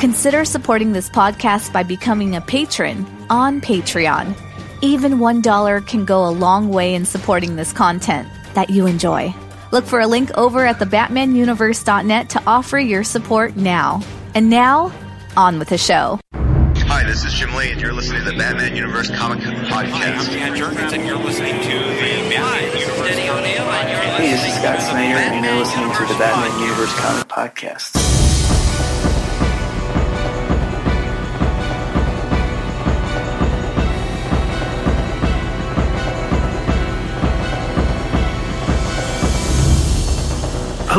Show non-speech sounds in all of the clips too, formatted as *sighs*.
Consider supporting this podcast by becoming a patron on Patreon. Even $1 can go a long way in supporting this content that you enjoy. Look for a link over at thebatmanuniverse.net to offer your support now. And now, on with the show. Hi, this is Jim Lee, and you're listening to the Batman Universe Comic Hi, I'm Podcast. Dan Jurgens, and you're listening to the Batman Universe. Comic Podcast. Hey, this is Scott Snyder, and you're listening to the Batman Universe Comic Podcast.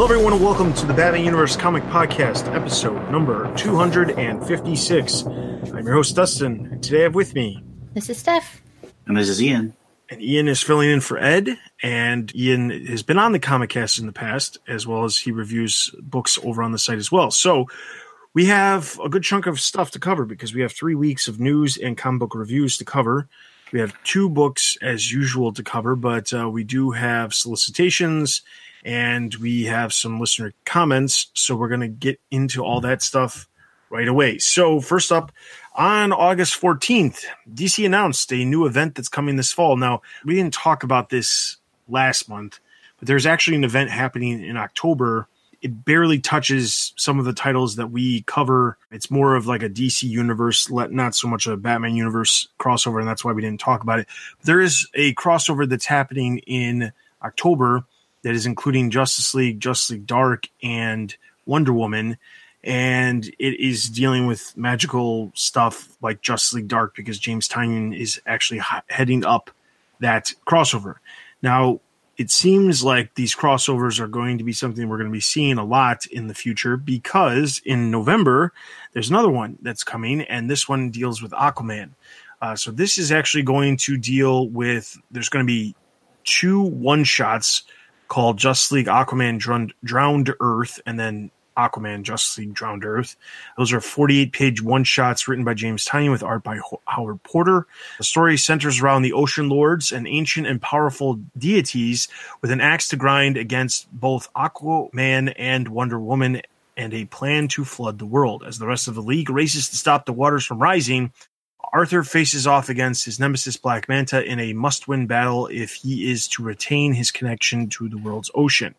Hello, everyone, and welcome to the Batman Universe Comic Podcast, episode number 256. I'm your host, Dustin, and today I have with me, This is Steph. And this is Ian. and Ian is filling in for Ed, and Ian has been on the Comic Cast in the past, as well as he reviews books over on the site as well. So we have a good chunk of stuff to cover because we have three weeks of news and comic book reviews to cover. We have two books as usual to cover, but uh, we do have solicitations and we have some listener comments. So we're going to get into all that stuff right away. So, first up, on August 14th, DC announced a new event that's coming this fall. Now, we didn't talk about this last month, but there's actually an event happening in October. It barely touches some of the titles that we cover. It's more of like a DC universe, not so much a Batman universe crossover, and that's why we didn't talk about it. But there is a crossover that's happening in October that is including Justice League, Justice League Dark, and Wonder Woman. And it is dealing with magical stuff like Justice League Dark because James Tynion is actually heading up that crossover. Now, it seems like these crossovers are going to be something we're going to be seeing a lot in the future because in November, there's another one that's coming, and this one deals with Aquaman. Uh, so this is actually going to deal with, there's going to be two one shots called Justice League Aquaman Drowned, Drowned Earth and then Aquaman Justice League Drowned Earth. Those are 48 page one shots written by James Tynion with art by Ho- Howard Porter. The story centers around the ocean lords and ancient and powerful deities with an axe to grind against both Aquaman and Wonder Woman and a plan to flood the world. As the rest of the league races to stop the waters from rising, Arthur faces off against his nemesis Black Manta in a must win battle if he is to retain his connection to the world's ocean.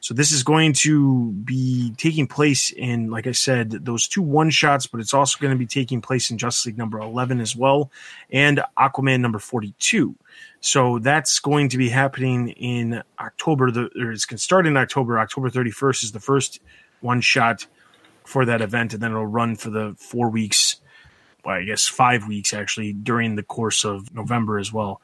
So this is going to be taking place in, like I said, those two one shots, but it's also going to be taking place in Justice League number 11 as well and Aquaman number 42. So that's going to be happening in October. The, or it's going to start in October. October 31st is the first one shot for that event, and then it'll run for the four weeks I guess five weeks actually during the course of November as well.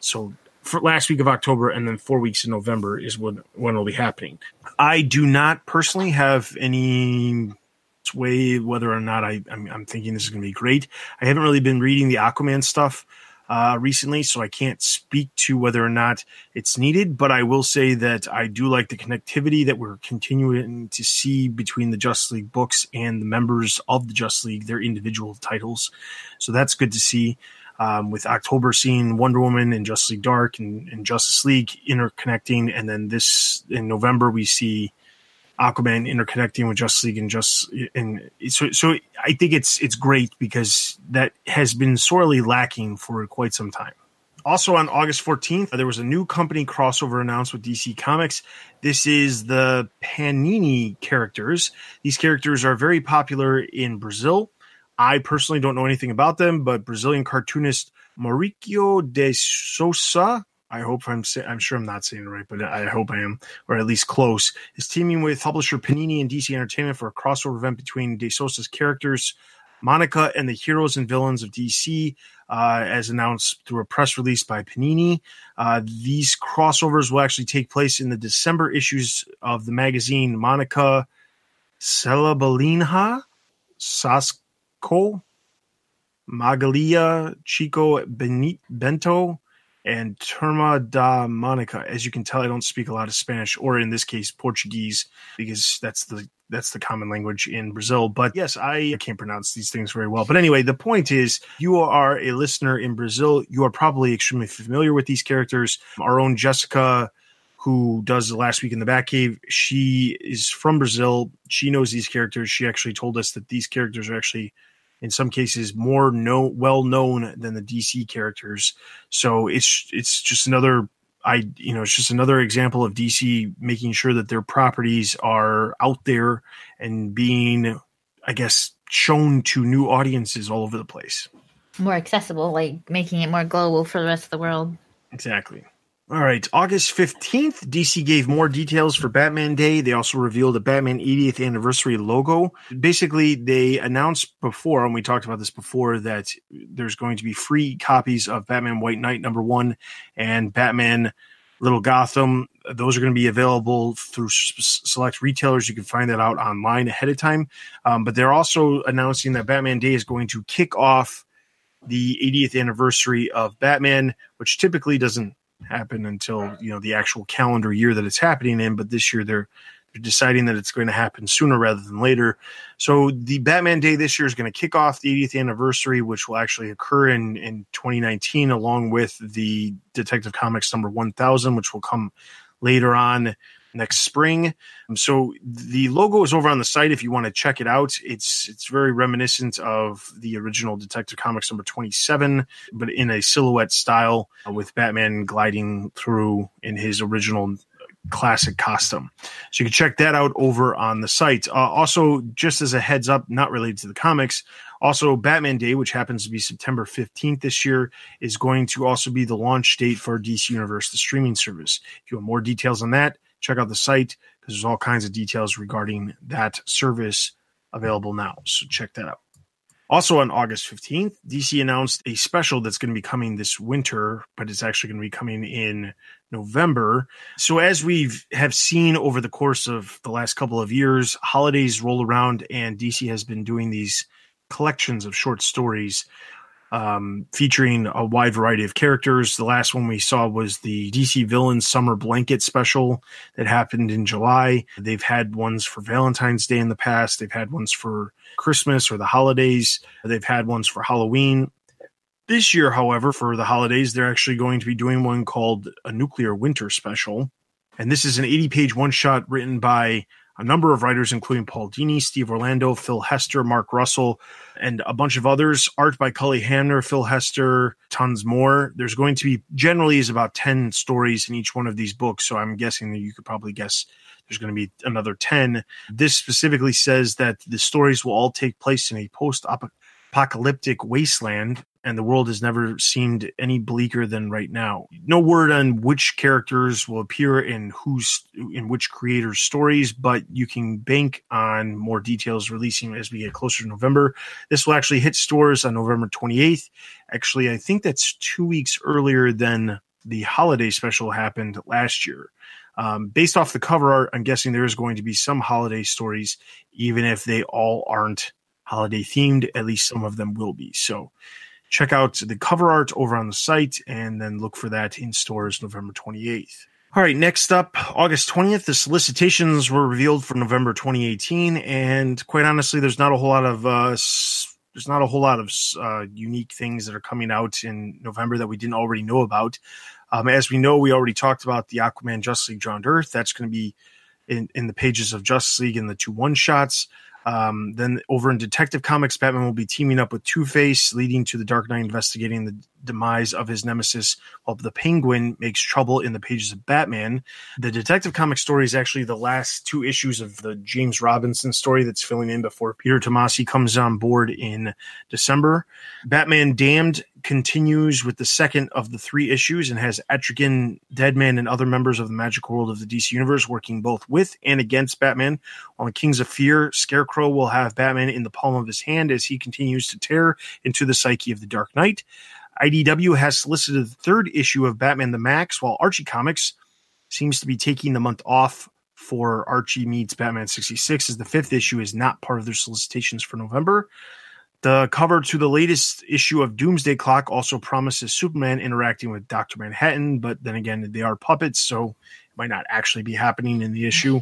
So for last week of October and then four weeks in November is when when it'll be happening. I do not personally have any sway whether or not I I'm, I'm thinking this is going to be great. I haven't really been reading the Aquaman stuff uh, recently, so I can't speak to whether or not it's needed. But I will say that I do like the connectivity that we're continuing to see between the Justice League books and the members of the Justice League, their individual titles. So that's good to see. Um, with October seeing Wonder Woman and Justice League Dark and, and Justice League interconnecting, and then this in November we see Aquaman interconnecting with Justice League and just and so so I think it's it's great because that has been sorely lacking for quite some time. Also on August 14th, there was a new company crossover announced with DC Comics. This is the Panini characters. These characters are very popular in Brazil. I personally don't know anything about them, but Brazilian cartoonist Mauricio de Sousa, I hope I'm I'm sure I'm not saying it right, but I hope I am, or at least close, is teaming with publisher Panini and DC Entertainment for a crossover event between de Sousa's characters, Monica and the heroes and villains of DC, uh, as announced through a press release by Panini. Uh, these crossovers will actually take place in the December issues of the magazine Monica Celabalinha Sasko Magalia, Chico Beni- Bento, and Turma da Monica. As you can tell, I don't speak a lot of Spanish, or in this case, Portuguese, because that's the that's the common language in Brazil. But yes, I can't pronounce these things very well. But anyway, the point is, you are a listener in Brazil. You are probably extremely familiar with these characters. Our own Jessica who does the last week in the Batcave. She is from Brazil. She knows these characters. She actually told us that these characters are actually, in some cases, more know well known than the DC characters. So it's it's just another I you know it's just another example of DC making sure that their properties are out there and being, I guess, shown to new audiences all over the place. More accessible, like making it more global for the rest of the world. Exactly. All right, August 15th, DC gave more details for Batman Day. They also revealed a Batman 80th anniversary logo. Basically, they announced before, and we talked about this before, that there's going to be free copies of Batman White Knight number one and Batman Little Gotham. Those are going to be available through select retailers. You can find that out online ahead of time. Um, but they're also announcing that Batman Day is going to kick off the 80th anniversary of Batman, which typically doesn't happen until you know the actual calendar year that it's happening in. But this year they're they're deciding that it's going to happen sooner rather than later. So the Batman Day this year is going to kick off the 80th anniversary, which will actually occur in in 2019, along with the Detective Comics number 1000, which will come later on next spring. Um, So the logo is over on the site if you want to check it out. It's it's very reminiscent of the original Detective Comics number 27, but in a silhouette style uh, with Batman gliding through in his original classic costume. So you can check that out over on the site. Uh, also, just as a heads up, not related to the comics, also Batman Day, which happens to be September 15th this year, is going to also be the launch date for DC Universe, the streaming service. If you want more details on that, check out the site because there's all kinds of details regarding that service available now. So check that out. Also on August 15th, DC announced a special that's going to be coming this winter, but it's actually going to be coming in November. So as we've have seen over the course of the last couple of years, holidays roll around and DC has been doing these collections of short stories um, featuring a wide variety of characters. The last one we saw was the DC Villains Summer Blanket special that happened in July. They've had ones for Valentine's Day in the past. They've had ones for Christmas or the holidays. They've had ones for Halloween. This year, however, for the holidays, they're actually going to be doing one called a Nuclear Winter Special. And this is an 80 page one shot written by a number of writers, including Paul Dini, Steve Orlando, Phil Hester, Mark Russell, and a bunch of others. Art by Cully Hamner, Phil Hester, tons more. There's going to be generally is about 10 stories in each one of these books. So I'm guessing that you could probably guess there's going to be another 10. This specifically says that the stories will all take place in a post apocalyptic wasteland and the world has never seemed any bleaker than right now. No word on which characters will appear in who's in which creators' stories, but you can bank on more details releasing as we get closer to November. This will actually hit stores on November 28th. Actually, I think that's two weeks earlier than the holiday special happened last year. Um, based off the cover art, I'm guessing there is going to be some holiday stories, even if they all aren't holiday themed. At least some of them will be. So check out the cover art over on the site and then look for that in stores November 28th. All right, next up, August 20th, the solicitations were revealed for November 2018. And quite honestly, there's not a whole lot of, uh, there's not a whole lot of uh, unique things that are coming out in November that we didn't already know about. Um, as we know, we already talked about the Aquaman Justice League Drowned Earth. That's going to be in, in the pages of Justice League and the two one shots. Um, then over in Detective Comics, Batman will be teaming up with Two Face, leading to the Dark Knight investigating the demise of his nemesis, while the Penguin makes trouble in the pages of Batman. The Detective Comics story is actually the last two issues of the James Robinson story that's filling in before Peter Tomasi comes on board in December. Batman Damned continues with the second of the three issues and has Etrigan, Deadman, and other members of the magical world of the DC Universe working both with and against Batman. On the Kings of Fear, Scarecrow will have Batman in the palm of his hand as he continues to tear into the psyche of the Dark Knight. IDW has solicited the third issue of Batman the Maxx, while Archie Comics seems to be taking the month off for Archie meets Batman 66, as the fifth issue is not part of their solicitations for November. The cover to the latest issue of Doomsday Clock also promises Superman interacting with Dr. Manhattan, but then again, they are puppets, so it might not actually be happening in the issue.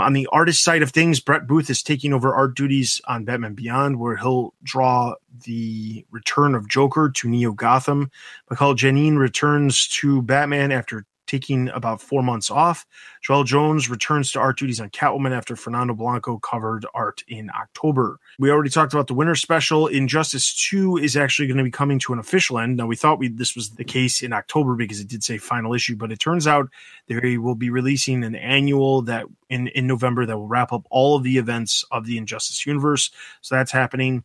On the artist side of things, Brett Booth is taking over art duties on Batman Beyond, where he'll draw the return of Joker to Neo Gotham. Mikel Janín returns to Batman after taking about four months off. Joëlle Jones returns to art duties on Catwoman after Fernando Blanco covered art in October. We already talked about the winter special. Injustice 2 is actually going to be coming to an official end. Now, we thought we, this was the case in October because it did say final issue, but it turns out they will be releasing an annual that in, in November that will wrap up all of the events of the Injustice universe. So that's happening.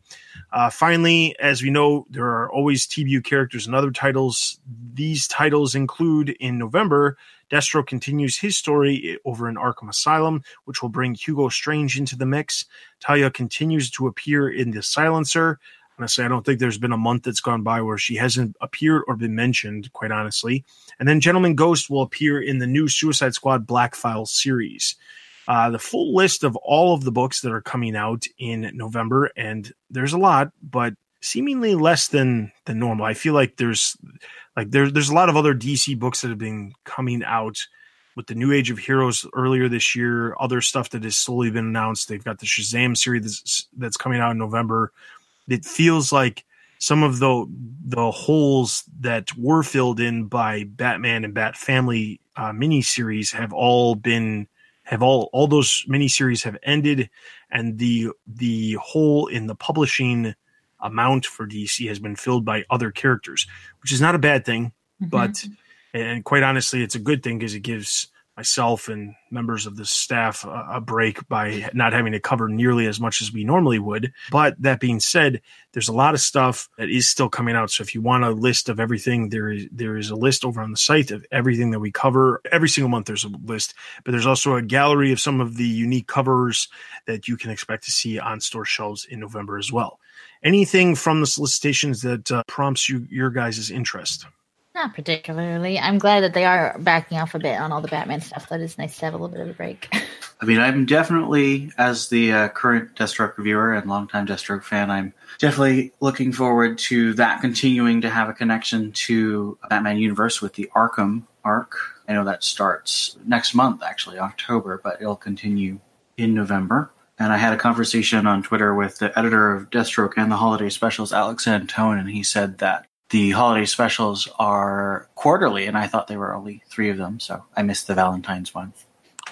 Uh, finally, as we know, there are always TBU characters and other titles. These titles include in November, Deathstroke continues his story over in Arkham Asylum, which will bring Hugo Strange into the mix. Talia continues to appear in The Silencer. Honestly, I don't think there's been a month that's gone by where she hasn't appeared or been mentioned, quite honestly. And then Gentleman Ghost will appear in the new Suicide Squad Black File series. Uh, the full list of all of the books that are coming out in November, and there's a lot, but seemingly less than than normal. I feel like there's like there, there's a lot of other DC books that have been coming out with the New Age of Heroes earlier this year. Other stuff that has slowly been announced. They've got the Shazam series that's, that's coming out in November. It feels like some of the the holes that were filled in by Batman and Bat Family uh, miniseries have all been have all all those miniseries have ended, and the the hole in the publishing amount for DC has been filled by other characters, which is not a bad thing, Mm-hmm. but and quite honestly, it's a good thing because it gives myself and members of the staff a, a break by not having to cover nearly as much as we normally would. But that being said, there's a lot of stuff that is still coming out. So if you want a list of everything, there is there is a list over on the site of everything that we cover. Every single month there's a list, but there's also a gallery of some of the unique covers that you can expect to see on store shelves in November as well. Anything from the solicitations that uh, prompts you your guys' interest? Not particularly. I'm glad that they are backing off a bit on all the Batman stuff. That is nice to have a little bit of a break. *laughs* I mean, I'm definitely, as the uh, current Deathstroke reviewer and longtime Deathstroke fan, I'm definitely looking forward to that continuing to have a connection to Batman Universe with the Arkham arc. I know that starts next month, actually, October, but it'll continue in November. And I had a conversation on Twitter with the editor of Deathstroke and the holiday specials, Alex Antone, and he said that the holiday specials are quarterly, and I thought there were only three of them, so I missed the Valentine's one.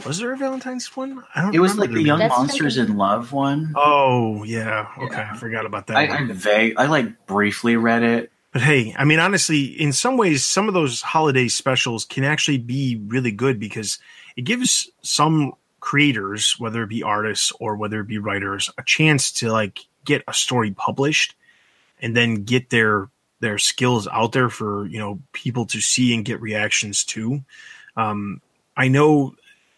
Was there a Valentine's one? I don't. It was like the Young That's Monsters in Love one. Oh yeah, okay. Yeah. I forgot about that. I, one. I vague. I like briefly read it. But hey, I mean, honestly, in some ways, some of those holiday specials can actually be really good because it gives some creators, whether it be artists or whether it be writers, a chance to like get a story published and then get their their skills out there for you know people to see and get reactions to. Um, I know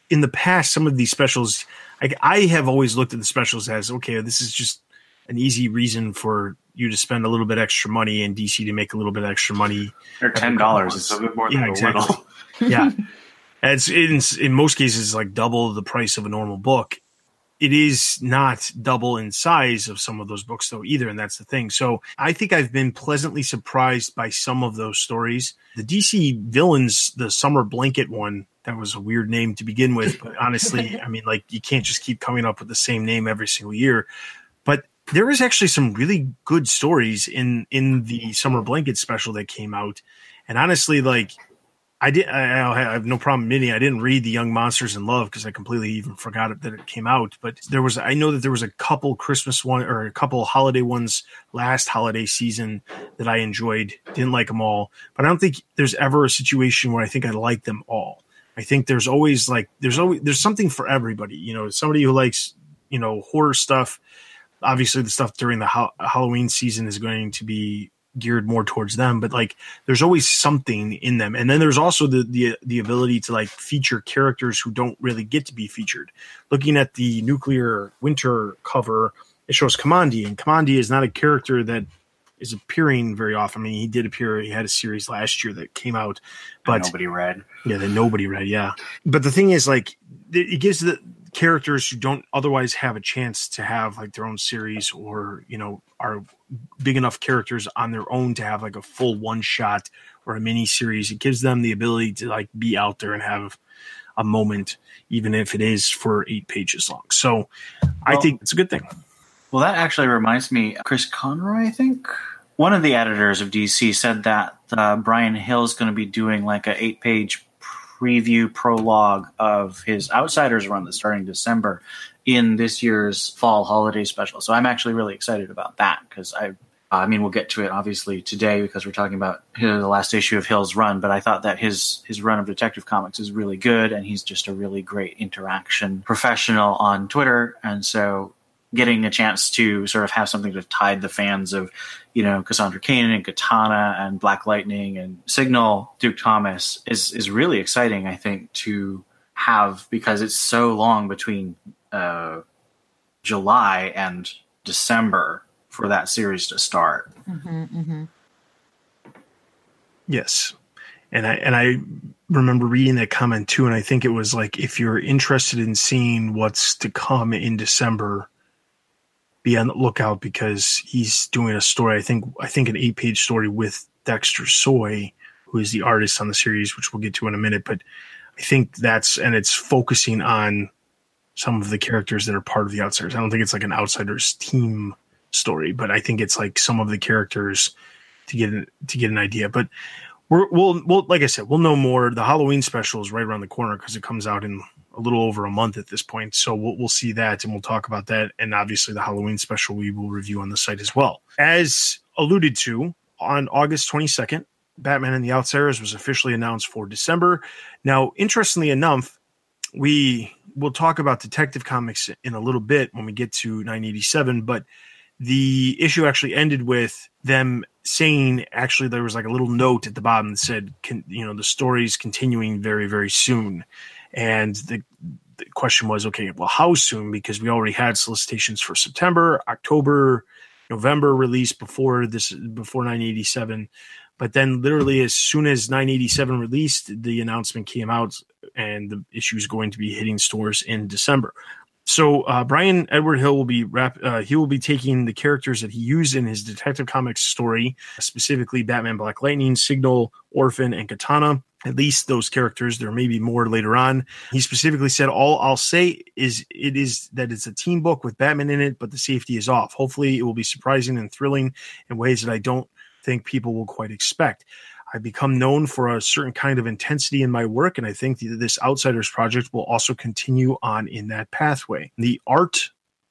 in the past some of these specials, I, I have always looked at the specials as okay, this is just an easy reason for you to spend a little bit extra money and DC to make a little bit extra money. They're ten dollars. It's a bit more than Yeah, a little. Yeah, *laughs* it's in in most cases like double the price of a normal book. It is not double in size of some of those books though either, and that's the thing. So I think I've been pleasantly surprised by some of those stories. The DC villains, the summer blanket one, that was a weird name to begin with, but honestly, *laughs* I mean, like you can't just keep coming up with the same name every single year. But there was actually some really good stories in in the summer blanket special that came out, and honestly, like I did. I, I have no problem admitting I didn't read the Young Monsters in Love because I completely even forgot it, that it came out. But there was, I know that there was a couple Christmas one or a couple holiday ones last holiday season that I enjoyed. Didn't like them all, but I don't think there's ever a situation where I think I like them all. I think there's always like there's always there's something for everybody. You know, somebody who likes you know horror stuff. Obviously, the stuff during the ha- Halloween season is going to be geared more towards them but like there's always something in them and then there's also the the the ability to like feature characters who don't really get to be featured looking at the nuclear winter cover it shows Kamandi and Kamandi is not a character that is appearing very often I mean he did appear he had a series last year that came out but nobody read. yeah, that nobody read. Yeah, but the thing is, like, it gives the characters who don't otherwise have a chance to have like their own series or you know are big enough characters on their own to have like a full one shot or a mini series it gives them the ability to like be out there and have a moment even if it is for eight pages long so i think it's a good thing Well, that actually reminds me. Chris Conroy, I think, one of the editors of DC said that uh, Bryan Hill is going to be doing like a eight-page preview prologue of his Outsiders run that's starting December in this year's fall holiday special. So I'm actually really excited about that because I. I mean, we'll get to it obviously today because we're talking about the last issue of Hill's run. But I thought that his his run of Detective Comics is really good, and he's just a really great interaction professional on Twitter. And so getting a chance to sort of have something to tide the fans of, you know, Cassandra Cain and Katana and Black Lightning and Signal Duke Thomas is is really exciting. I think to have because it's so long between uh, July and December for that series to start. Yes. And I and I remember reading that comment too, and I think it was like if you're interested in seeing what's to come in December, be on the lookout because he's doing a story. I think I think an eight page story with Dexter Soy, who is the artist on the series, which we'll get to in a minute. But I think that's and it's focusing on some of the characters that are part of the outsiders. I don't think it's like an outsiders team story, but I think it's like some of the characters to get an, to get an idea. But we're, we'll we'll like I said, we'll know more. The Halloween special is right around the corner because it comes out in a little over a month at this point. So we'll we'll see that and we'll talk about that. And obviously the Halloween special we will review on the site as well. As alluded to on August twenty second, Batman and the Outsiders was officially announced for December. Now, interestingly enough, we will talk about Detective Comics in a little bit when we get to 987, but the issue actually ended with them saying actually there was like a little note at the bottom that said can, you know the story's continuing very very soon and the, the question was okay well how soon? Because we already had solicitations for september october november release before this before 987 but then literally as soon as 987 released the announcement came out and the issue is going to be hitting stores in december. So uh, Bryan Edward Hill will be rap- uh, he will be taking the characters that he used in his Detective Comics story, specifically Batman, Black Lightning, Signal, Orphan, and Katana. At least those characters. There may be more later on. He specifically said, "All I'll say is it is that it's a team book with Batman in it, but the safety is off. Hopefully, it will be surprising and thrilling in ways that I don't think people will quite expect." I've become known for a certain kind of intensity in my work, and I think this Outsiders project will also continue on in that pathway. The art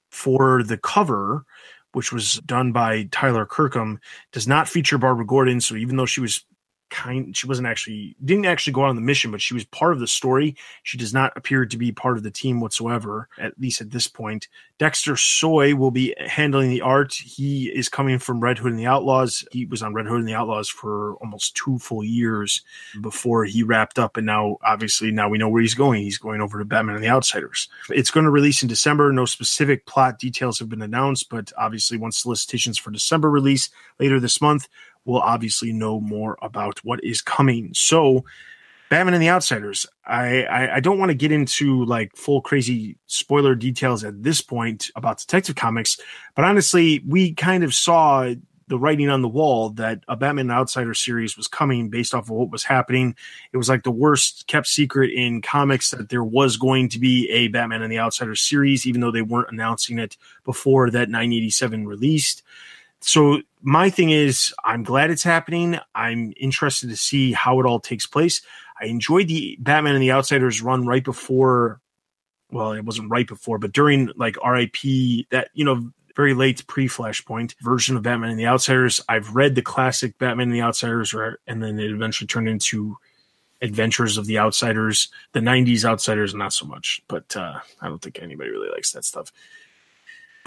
for the cover, which was done by Tyler Kirkham, does not feature Barbara Gordon. So even though she was kind, she wasn't actually didn't actually go on the mission, but she was part of the story. She does not appear to be part of the team whatsoever, at least at this point. Dexter Soy will be handling the art. He is coming from Red Hood and the Outlaws. He was on Red Hood and the Outlaws for almost two full years before he wrapped up. And now, obviously, now we know where he's going. He's going over to Batman and the Outsiders. It's going to release in December. No specific plot details have been announced, but obviously, once solicitations for December release later this month, we'll obviously know more about what is coming. So, Batman and the Outsiders. I, I, I don't want to get into like full crazy spoiler details at this point about Detective Comics, but honestly, we kind of saw the writing on the wall that a Batman and Outsider series was coming based off of what was happening. It was like the worst kept secret in comics that there was going to be a Batman and the Outsider series, even though they weren't announcing it before that 987 released. So my thing is, I'm glad it's happening. I'm interested to see how it all takes place. I enjoyed the Batman and the Outsiders run right before. Well, it wasn't right before, but during like RIP, that you know, very late pre-Flashpoint version of Batman and the Outsiders. I've read the classic Batman and the Outsiders, and then it eventually turned into Adventures of the Outsiders. The '90s Outsiders, not so much, but uh, I don't think anybody really likes that stuff.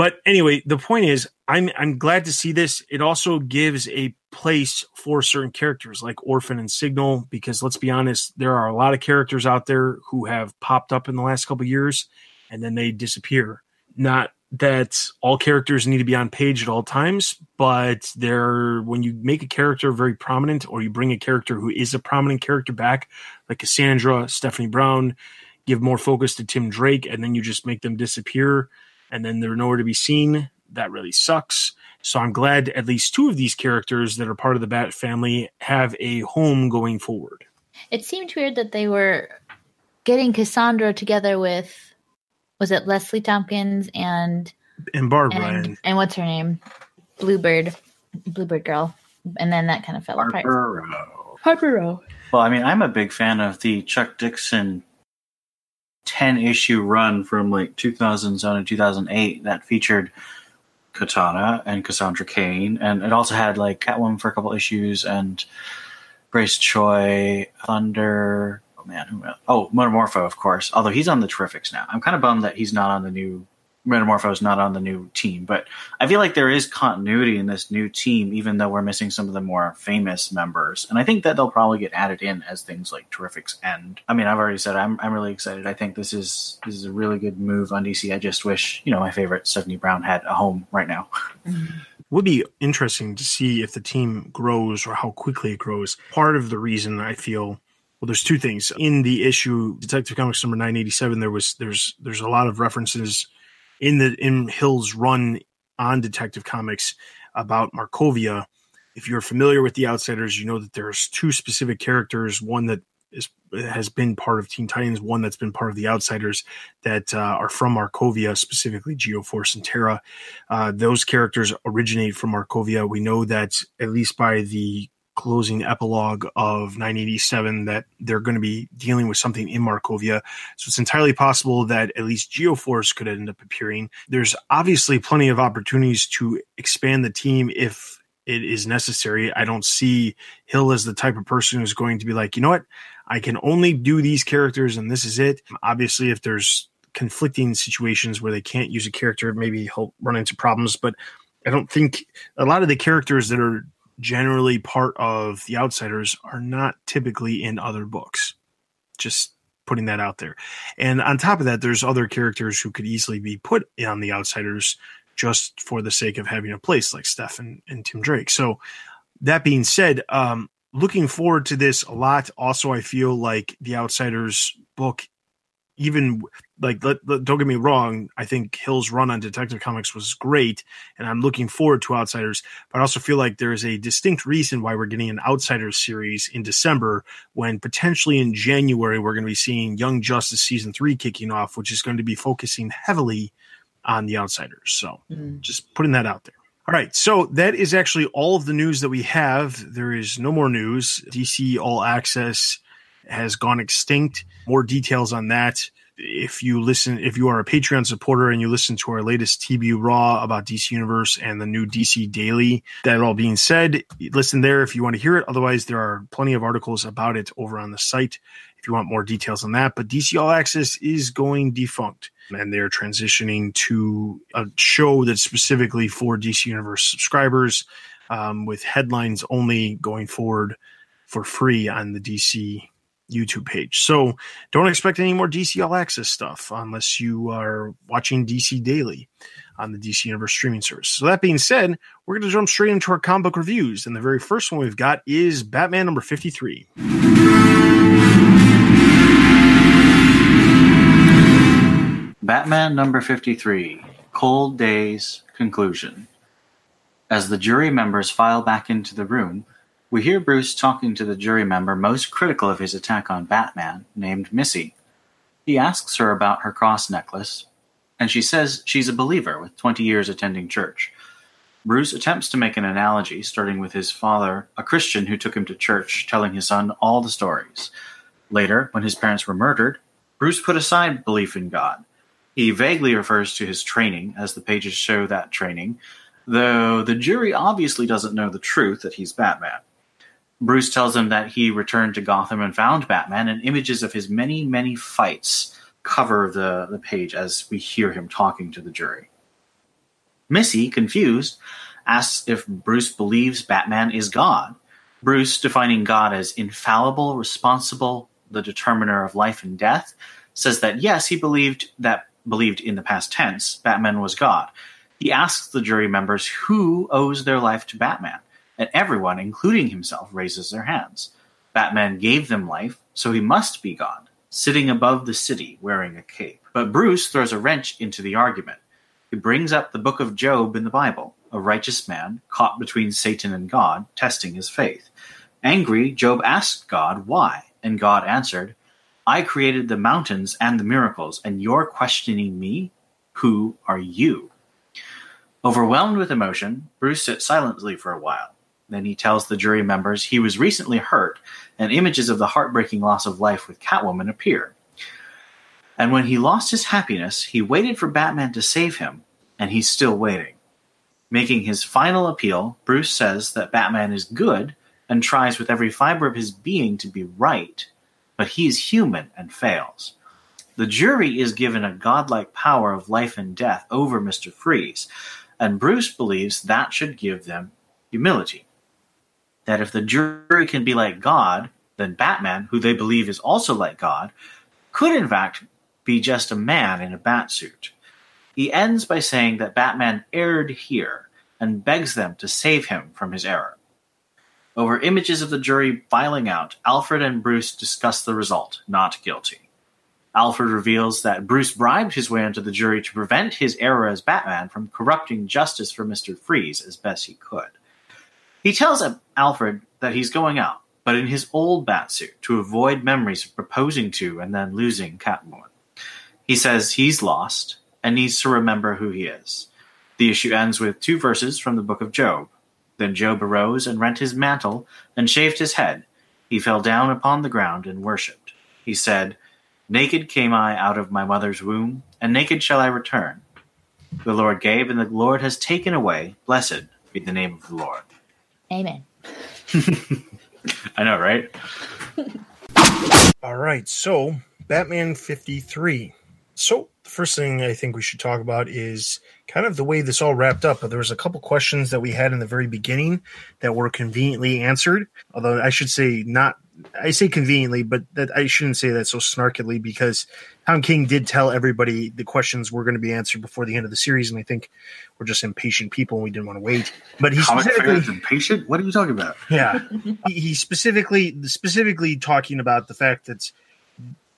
But anyway, the point is, I'm I'm glad to see this. It also gives a place for certain characters like Orphan and Signal, because let's be honest, there are a lot of characters out there who have popped up in the last couple years and then they disappear. Not that all characters need to be on page at all times, but there when you make a character very prominent or you bring a character who is a prominent character back, like Cassandra, Stephanie Brown, give more focus to Tim Drake and then you just make them disappear and then they're nowhere to be seen. That really sucks. So I'm glad at least two of these characters that are part of the Bat family have a home going forward. It seemed weird that they were getting Cassandra together with was it Leslie Thompkins and And Barbara and, and, and what's her name? Bluebird. Bluebird girl. And then that kind of fell apart. Harper Harper Row. Well, I mean, I'm a big fan of the Chuck Dixon 10 issue run from like 2007 and 2008 that featured Katana and Cassandra Cain. And it also had like Catwoman for a couple issues and Grace Choi, Thunder. Oh man, who else? Oh, Metamorpho, of course. Although he's on the Terrifics now. I'm kind of bummed that he's not on the new Metamorpho is not on the new team, but I feel like there is continuity in this new team, even though we're missing some of the more famous members. And I think that they'll probably get added in as things like Terrifics end. I mean, I've already said I'm I'm really excited. I think this is this is a really good move on DC. I just wish you know my favorite Stephanie Brown had a home right now. *laughs* would be interesting to see if the team grows or how quickly it grows. Part of the reason I feel well, there's two things in the issue Detective Comics number 987. There was there's there's a lot of references in the in Hill's run on Detective Comics about Markovia. If you're familiar with the Outsiders, you know that there's two specific characters. One that is has been part of Teen Titans, one that's been part of the Outsiders that uh, are from Markovia, specifically Geoforce and Terra. Uh, those characters originate from Markovia. We know that at least by the closing epilogue of 987 that they're going to be dealing with something in Markovia. So it's entirely possible that at least Geoforce could end up appearing. There's obviously plenty of opportunities to expand the team if it is necessary. I don't see Hill as the type of person who's going to be like, you know what, I can only do these characters and this is it. Obviously, if there's conflicting situations where they can't use a character, maybe he'll run into problems. But I don't think a lot of the characters that are generally part of the Outsiders are not typically in other books. Just putting that out there. And on top of that, there's other characters who could easily be put on the Outsiders just for the sake of having a place, like Steph and, and Tim Drake. So that being said, um, looking forward to this a lot. Also, I feel like the Outsiders book, even like let, let- don't get me wrong, I think Hill's run on Detective Comics was great, and I'm looking forward to Outsiders. But I also feel like there is a distinct reason why we're getting an Outsiders series in December, when potentially in January we're going to be seeing Young Justice season three kicking off, which is going to be focusing heavily on the Outsiders. So mm. just putting that out there. All right, so that is actually all of the news that we have. There is no more news. DC All Access has gone extinct. More details on that. If you listen, if you are a Patreon supporter and you listen to our latest TBU Raw about DC Universe and the new DC Daily, that all being said, listen there if you want to hear it. Otherwise, there are plenty of articles about it over on the site if you want more details on that. But DC All Access is going defunct and they're transitioning to a show that's specifically for DC Universe subscribers um, with headlines only going forward for free on the DC YouTube page. So don't expect any more DC All Access stuff unless you are watching DC Daily on the DC Universe streaming service. So that being said, we're going to jump straight into our comic book reviews. And the very first one we've got is Batman number 53. Batman number 53 Cold Days Conclusion. As the jury members file back into the room, we hear Bruce talking to the jury member most critical of his attack on Batman, named Missy. He asks her about her cross necklace, and she says she's a believer with 20 years attending church. Bruce attempts to make an analogy, starting with his father, a Christian who took him to church, telling his son all the stories. Later, when his parents were murdered, Bruce put aside belief in God. He vaguely refers to his training, as the pages show that training, though the jury obviously doesn't know the truth that he's Batman. Bruce tells him that he returned to Gotham and found Batman, and images of his many, many fights cover the, the page as we hear him talking to the jury. Missy, confused, asks if Bruce believes Batman is God. Bruce, defining God as infallible, responsible, the determiner of life and death, says that yes, he believed that believed in the past tense Batman was God. He asks the jury members who owes their life to Batman, and everyone, including himself, raises their hands. Batman gave them life, so he must be God. sitting above the city wearing a cape. But Bruce throws a wrench into the argument. He brings up the book of Job in the Bible, a righteous man caught between Satan and God, testing his faith. Angry, Job asked God why, and God answered, I created the mountains and the miracles, and you're questioning me? Who are you? Overwhelmed with emotion, Bruce sits silently for a while. Then he tells the jury members he was recently hurt, and images of the heartbreaking loss of life with Catwoman appear. And when he lost his happiness, he waited for Batman to save him, and he's still waiting. Making his final appeal, Bruce says that Batman is good and tries with every fiber of his being to be right, but he is human and fails. The jury is given a godlike power of life and death over Mr. Freeze, and Bruce believes that should give them humility. That if the jury can be like God, then Batman, who they believe is also like God, could in fact be just a man in a bat suit. He ends by saying that Batman erred here and begs them to save him from his error. Over images of the jury filing out, Alfred and Bruce discuss the result not guilty. Alfred reveals that Bruce bribed his way into the jury to prevent his error as Batman from corrupting justice for Mr. Freeze as best he could. He tells Alfred that he's going out, but in his old batsuit to avoid memories of proposing to and then losing Catwoman. He says he's lost and needs to remember who he is. The issue ends with two verses from the book of Job. Then Job arose and rent his mantle and shaved his head. He fell down upon the ground and worshipped. He said, Naked came I out of my mother's womb, and naked shall I return. The Lord gave, and the Lord has taken away. Blessed be the name of the Lord. Amen. *laughs* I know, right? *laughs* All right, so Batman 53. So, the first thing I think we should talk about is kind of the way this all wrapped up. But there was a couple questions that we had in the very beginning that were conveniently answered, although I should say not I say conveniently, but that I shouldn't say that so snarkily because Tom King did tell everybody the questions were going to be answered before the end of the series, and I think we're just impatient people and we didn't want to wait. But he Comic specifically, impatient? What are you talking about? yeah, *laughs* he, he specifically specifically talking about the fact that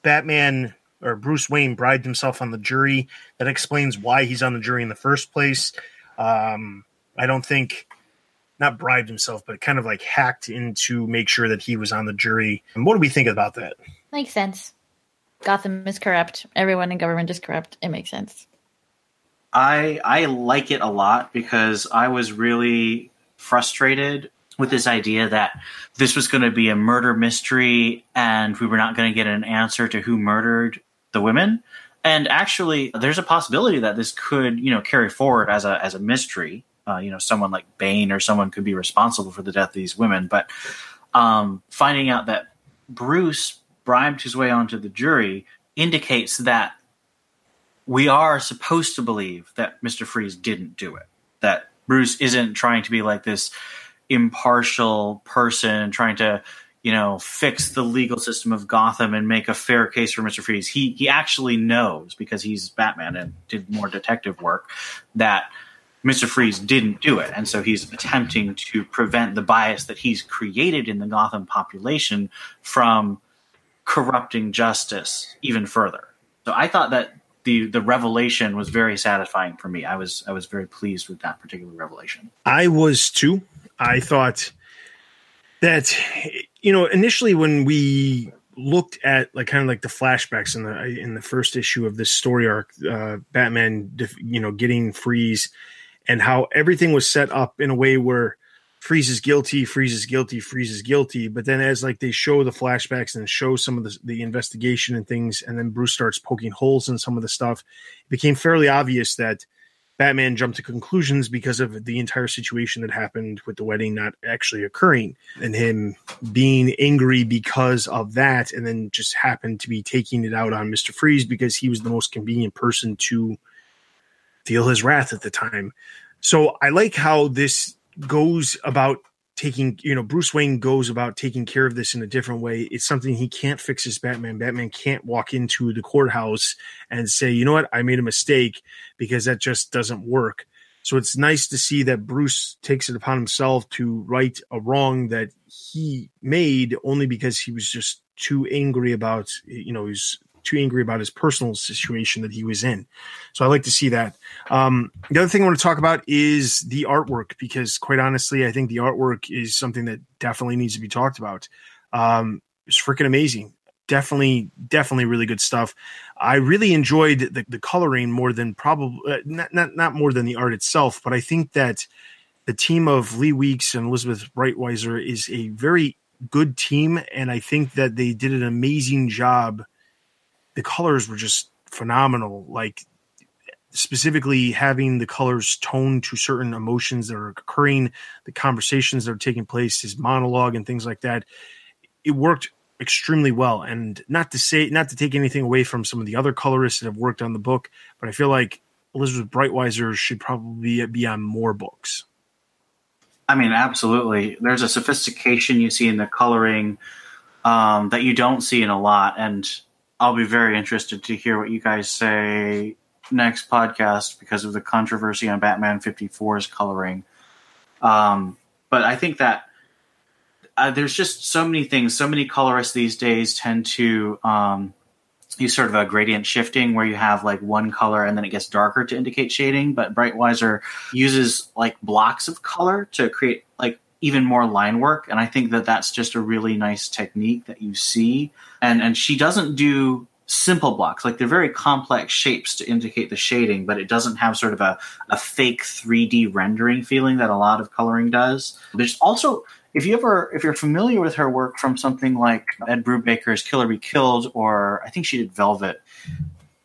Batman or Bruce Wayne bribed himself on the jury. That explains why he's on the jury in the first place. Um, I don't think not bribed himself, but kind of like hacked in to make sure that he was on the jury. And what do we think about that? Makes sense. Gotham is corrupt. Everyone in government is corrupt. It makes sense. I I like it a lot because I was really frustrated with this idea that this was going to be a murder mystery and we were not going to get an answer to who murdered the women. And actually, there's a possibility that this could, you know, carry forward as a as a mystery. Uh, you know, someone like Bane or someone could be responsible for the death of these women. But um, finding out that Bruce bribed his way onto the jury indicates that we are supposed to believe that Mr. Freeze didn't do it. That Bruce isn't trying to be like this impartial person trying to, you know, fix the legal system of Gotham and make a fair case for Mr. Freeze. He he actually knows because he's Batman and did more detective work that Mr. Freeze didn't do it. And so he's attempting to prevent the bias that he's created in the Gotham population from corrupting justice even further. So I thought that the the revelation was very satisfying for me. I was I was very pleased with that particular revelation. I was too. I thought that you know initially when we looked at like kind of like the flashbacks in the in the first issue of this story arc, uh, Batman, you know, getting Freeze, and how everything was set up in a way where Freeze is guilty, Freeze is guilty, Freeze is guilty. But then as like they show the flashbacks and show some of the, the investigation and things, and then Bruce starts poking holes in some of the stuff, it became fairly obvious that Batman jumped to conclusions because of the entire situation that happened with the wedding not actually occurring and him being angry because of that and then just happened to be taking it out on Mr. Freeze because he was the most convenient person to feel his wrath at the time. So I like how this goes about taking you know bruce wayne goes about taking care of this in a different way. It's something he can't fix as batman. Batman can't walk into the courthouse and say you know what? I made a mistake because that just doesn't work. So it's nice to see that Bruce takes it upon himself to right a wrong that he made only because he was just too angry about, you know, he's too angry about his personal situation that he was in. So I like to see that. Um, the other thing I want to talk about is the artwork because, quite honestly, I think the artwork is something that definitely needs to be talked about. Um, it's freaking amazing. Definitely, definitely really good stuff. I really enjoyed the, the coloring more than probably uh, not, not not more than the art itself, but I think that the team of Lee Weeks and Elizabeth Breitweiser is a very good team, and I think that they did an amazing job. The colors were just phenomenal. Like specifically having the colors toned to certain emotions that are occurring, the conversations that are taking place, his monologue and things like that. It worked extremely well. And not to say, not to take anything away from some of the other colorists that have worked on the book, but I feel like Elizabeth Breitweiser should probably be on more books. I mean, absolutely. There's a sophistication you see in the coloring um, that you don't see in a lot, and I'll be very interested to hear what you guys say next podcast because of the controversy on Batman 54's coloring. Um, but I think that uh, there's just so many things. So many colorists these days tend to um, use sort of a gradient shifting where you have like one color and then it gets darker to indicate shading. But Breitweiser uses like blocks of color to create like even more line work, and I think that that's just a really nice technique that you see. And and she doesn't do simple blocks like they're very complex shapes to indicate the shading but it doesn't have sort of a, a fake 3d rendering feeling that a lot of coloring does there's also if you ever if you're familiar with her work from something like Ed Brubaker's Kill or Be Killed, or I think she did Velvet,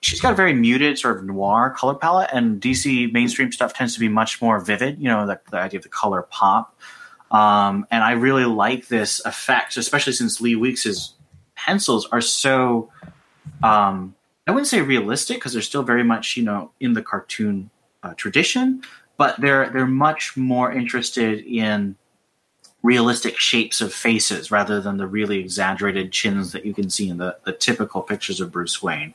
she's got a very muted sort of noir color palette, and DC mainstream stuff tends to be much more vivid. You know, the, the idea of the color pop. Um, and I really like this effect, especially since Lee Weeks's pencils are so. Um, I wouldn't say realistic because they're still very much you know in the cartoon uh, tradition, but they're they're much more interested in realistic shapes of faces rather than the really exaggerated chins that you can see in the, the typical pictures of Bruce Wayne.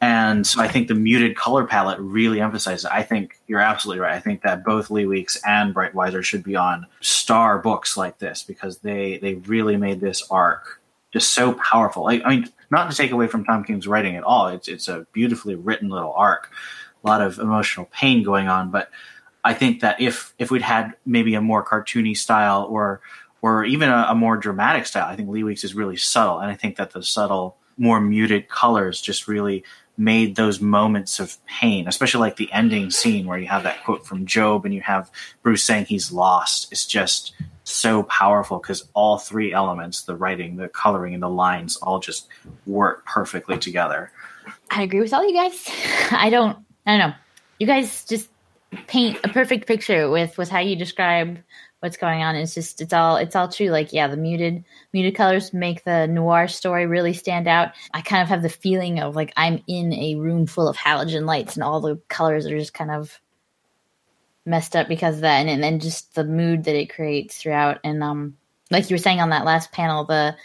And so I think the muted color palette really emphasizes. I think you're absolutely right. I think that both Lee Weeks and Breitweiser should be on star books like this because they they really made this arc just so powerful. I mean, not to take away from Tom King's writing at all. It's it's a beautifully written little arc, a lot of emotional pain going on, but I think that if if we'd had maybe a more cartoony style or or even a, a, more dramatic style, I think Lee Weeks is really subtle, and I think that the subtle, more muted colors just really made those moments of pain, especially like the ending scene where you have that quote from Job and you have Bruce saying he's lost. It's just so powerful because all three elements the writing, the coloring, and the lines all just work perfectly together. I agree with all you guys. *laughs* I don't, I don't know. You guys just paint a perfect picture with with how you describe what's going on. It's just it's all it's all true. Like yeah, the muted muted colors make the noir story really stand out. I kind of have the feeling of like I'm in a room full of halogen lights and all the colors are just kind of messed up because of that and, and then just the mood that it creates throughout and um like you were saying on that last panel the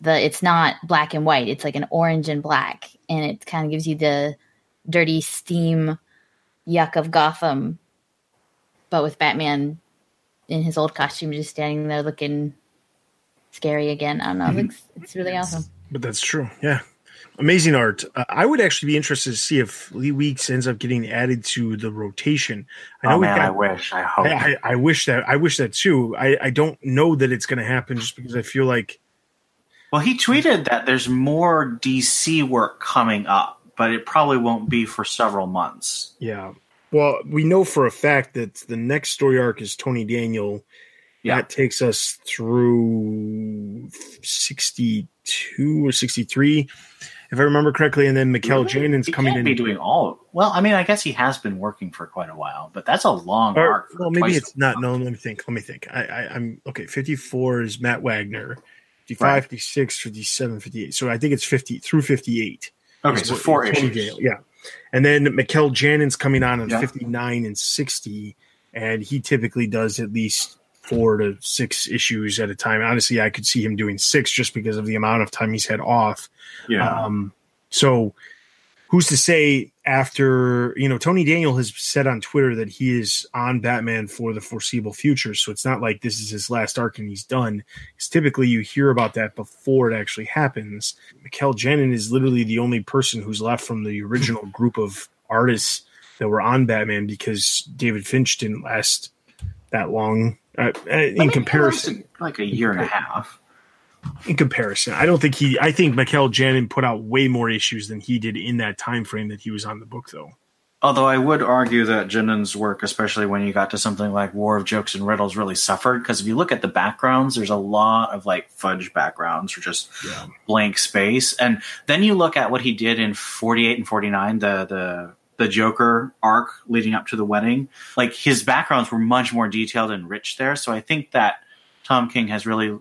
the it's not black and white it's like an orange and black and it kind of gives you the dirty steam yuck of Gotham, but with Batman in his old costume just standing there looking scary again. I don't know. Mm-hmm. It looks, it's really awesome. But that's true. Yeah. Amazing art. Uh, I would actually be interested to see if Lee Weeks ends up getting added to the rotation. I know oh man, got, I wish. I hope. I, I, wish that. I wish that too. I, I don't know that it's going to happen just because I feel like. Well, he tweeted that there's more DC work coming up but it probably won't be for several months. Yeah. Well, we know for a fact that the next story arc is Tony Daniel. Yeah. That takes us through 62 or 63, if I remember correctly. And then Mikel really? Janín's he coming in. be doing all. Well, I mean, I guess he has been working for quite a while, but that's a long or, arc. Well, maybe it's not. No, let me think. Let me think. I, I, am okay. 54 is Matt Wagner. 55, right. 56, 57, 58. So I think it's 50 through 58. Okay, so four issues. yeah. And then Mikel Janín's coming on at yeah. 59 and 60, and he typically does at least four to six issues at a time. Honestly, I could see him doing six just because of the amount of time he's had off. Yeah. Um, so who's to say after you know Tony Daniel has said on Twitter that he is on Batman for the foreseeable future, so it's not like this is his last arc and he's done. Because typically you hear about that before it actually happens. Mikel Janín is literally the only person who's left from the original *laughs* group of artists that were on Batman because David Finch didn't last that long. Uh, uh, in comparison, like a year and a half. In comparison, I don't think he. I think Mikel Janín put out way more issues than he did in that time frame that he was on the book, though. Although I would argue that Janín's work, especially when you got to something like War of Jokes and Riddles, really suffered because if you look at the backgrounds, there's a lot of like fudge backgrounds or just Yeah. blank space, and then you look at what he did in 48 and 49, the the the Joker arc leading up to the wedding. Like his backgrounds were much more detailed and rich there. So I think that Tom King has really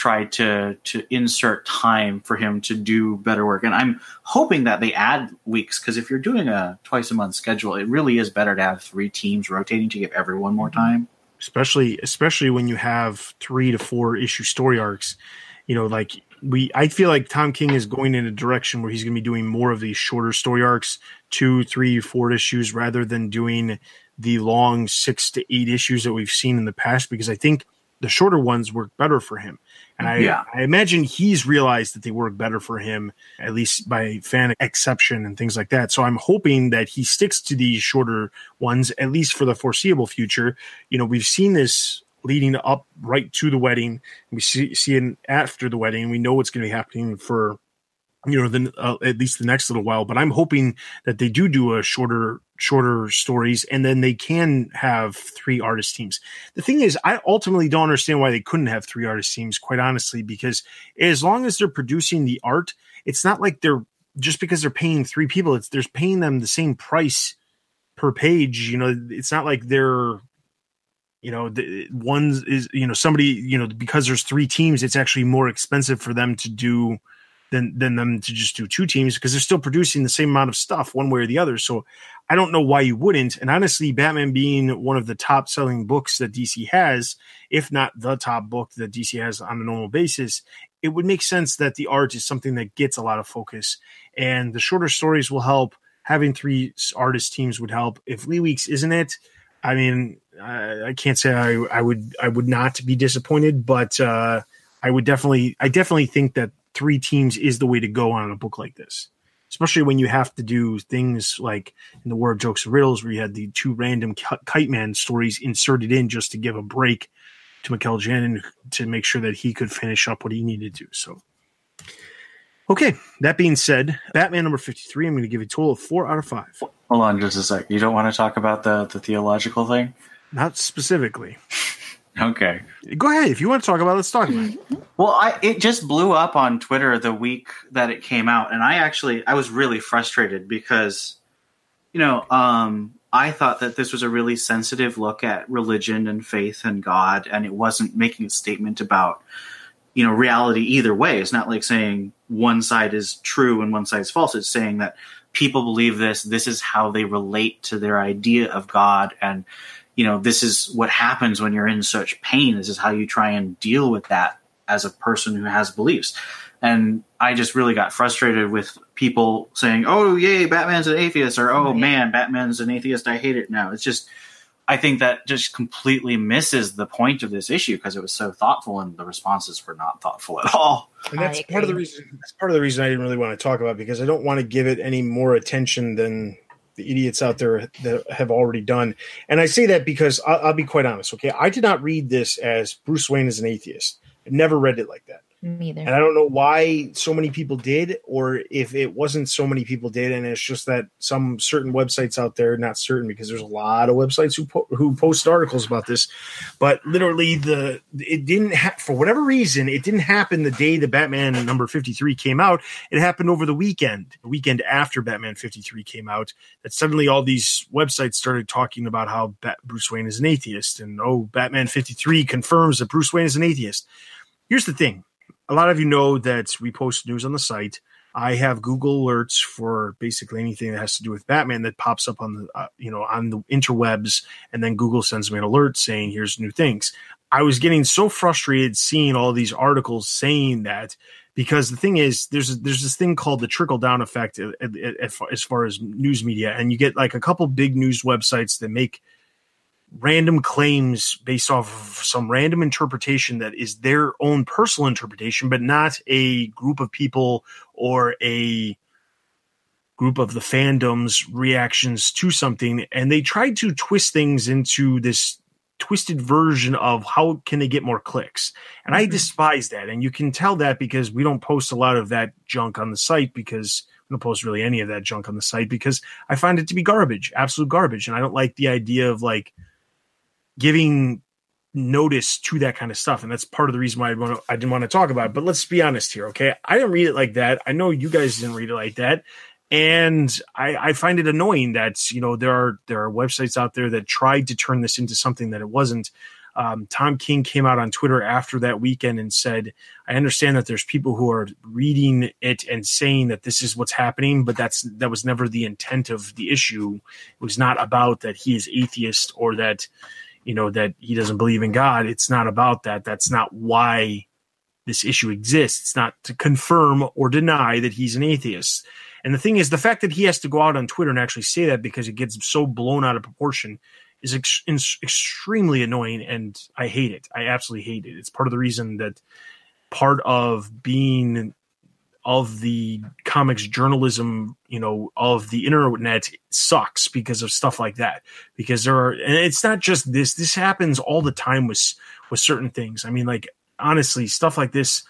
tried to to insert time for him to do better work and i'm hoping that they add weeks because if you're doing a twice a month schedule it really is better to have three teams rotating to give everyone more mm-hmm. time especially especially when you have three to four issue story arcs. You know, like we, I feel like Tom King is going in a direction where he's going to be doing more of these shorter story arcs, two, three, four issues, rather than doing the long six to eight issues that we've seen in the past. Because I think the shorter ones work better for him. And I, Yeah. I imagine he's realized that they work better for him, at least by fan exception and things like that. So I'm hoping that he sticks to these shorter ones, at least for the foreseeable future. You know, we've seen this leading up right to the wedding. We see, see it after the wedding. We know what's going to be happening for, you know, then uh, at least the next little while. But I'm hoping that they do do a shorter, shorter stories, and then they can have three artist teams. The thing is, I ultimately don't understand why they couldn't have three artist teams, quite honestly, because as long as they're producing the art, it's not like they're just because they're paying three people, it's they're paying them the same price per page. You know, it's not like they're you know the one is you know somebody you know because there's three teams it's actually more expensive for them to do than than them to just do two teams because they're still producing the same amount of stuff one way or the other. So i don't know why you wouldn't. And honestly batman being one of the top selling books that dc has if not the top book that dc has on a normal basis it would make sense that the art is something that gets a lot of focus. And the shorter stories will help. Having three artist teams would help. If lee weeks isn't it I mean, I, I can't say I, I would I would not be disappointed, but uh, I would definitely I definitely think that three teams is the way to go on a book like this, especially when you have to do things like in the War of Jokes and Riddles, where you had the two random Kite Man stories inserted in just to give a break to Mikel Janín to make sure that he could finish up what he needed to. So. Okay, that being said, Batman number 53, I'm going to give it a total of four out of five. hold on just a sec you don't want to talk about the the theological thing Not specifically. *laughs* *laughs* okay Go ahead. If you want to talk about it, let's talk about it. Well, I it just blew up on Twitter the week that it came out, and I actually I was really frustrated because, you know, um, I thought that this was a really sensitive look at religion and faith and God, and it wasn't making a statement about, you know, reality either way. It's not like saying one side is true and one side is false. It's saying that people believe this. This is how they relate to their idea of God, and you know, this is what happens when you're in such pain. This is how you try and deal with that as a person who has beliefs. And I just really got frustrated with people saying, "Oh, yay, Batman's an atheist," or "Oh man, Batman's an atheist. I hate it now." It's just, I think that just completely misses the point of this issue because it was so thoughtful, and the responses were not thoughtful at all. And that's part of the reason. That's part of the reason I didn't really want to talk about it, because I don't want to give it any more attention than the idiots out there that have already done. And I say that because I'll, I'll be quite honest. Okay, I did not read this as Bruce Wayne is an atheist. I never read it like that. Me either. And I don't know why so many people did, or if it wasn't so many people did, and it's just that some certain websites out there, not certain because there's a lot of websites who po- who post articles about this, but literally the it didn't ha- for whatever reason it didn't happen the day the Batman number fifty three came out. It happened over the weekend, the weekend after Batman fifty three came out. That suddenly all these websites started talking about how Bat- Bruce Wayne is an atheist, and oh, Batman fifty three confirms that Bruce Wayne is an atheist. Here's the thing a lot of you know that we post news on the site. I have Google alerts for basically anything that has to do with Batman that pops up on the uh, you know on the interwebs, and then Google sends me an alert saying here's new things. I was getting so frustrated seeing all these articles saying that because the thing is there's there's this thing called the trickle down effect at, at, at, as far as news media and you get like a couple big news websites that make random claims based off of some random interpretation that is their own personal interpretation but not a group of people or a group of the fandom's reactions to something. And they tried to twist things into this twisted version of how can they get more clicks. And i mm-hmm. despise that. And you can tell that because we don't post a lot of that junk on the site because we don't post really any of that junk on the site because i find it to be garbage absolute garbage. And i don't like the idea of like giving notice to that kind of stuff. And that's part of the reason why I, want to, I didn't want to talk about it. But let's be honest here okay? I didn't read it like that. I know you guys didn't read it like that. And I, I find it annoying that you know there are there are websites out there that tried to turn this into something that it wasn't. Um, Tom King came out on Twitter after that weekend and said, "I understand that there's people who are reading it and saying that this is what's happening, but that's that was never the intent of the issue. It was not about that he is atheist or that you know that he doesn't believe in God. It's not about that. That's not why this issue exists. It's not to confirm or deny that he's an atheist." And the thing is, the fact that he has to go out on Twitter and actually say that because it gets so blown out of proportion is ex- extremely annoying, and I hate it. I absolutely hate it. It's part of the reason that part of being of the comics journalism, you know, of the internet sucks because of stuff like that. Because there are, and it's not just this. This happens all the time with with certain things. I mean, like honestly, stuff like this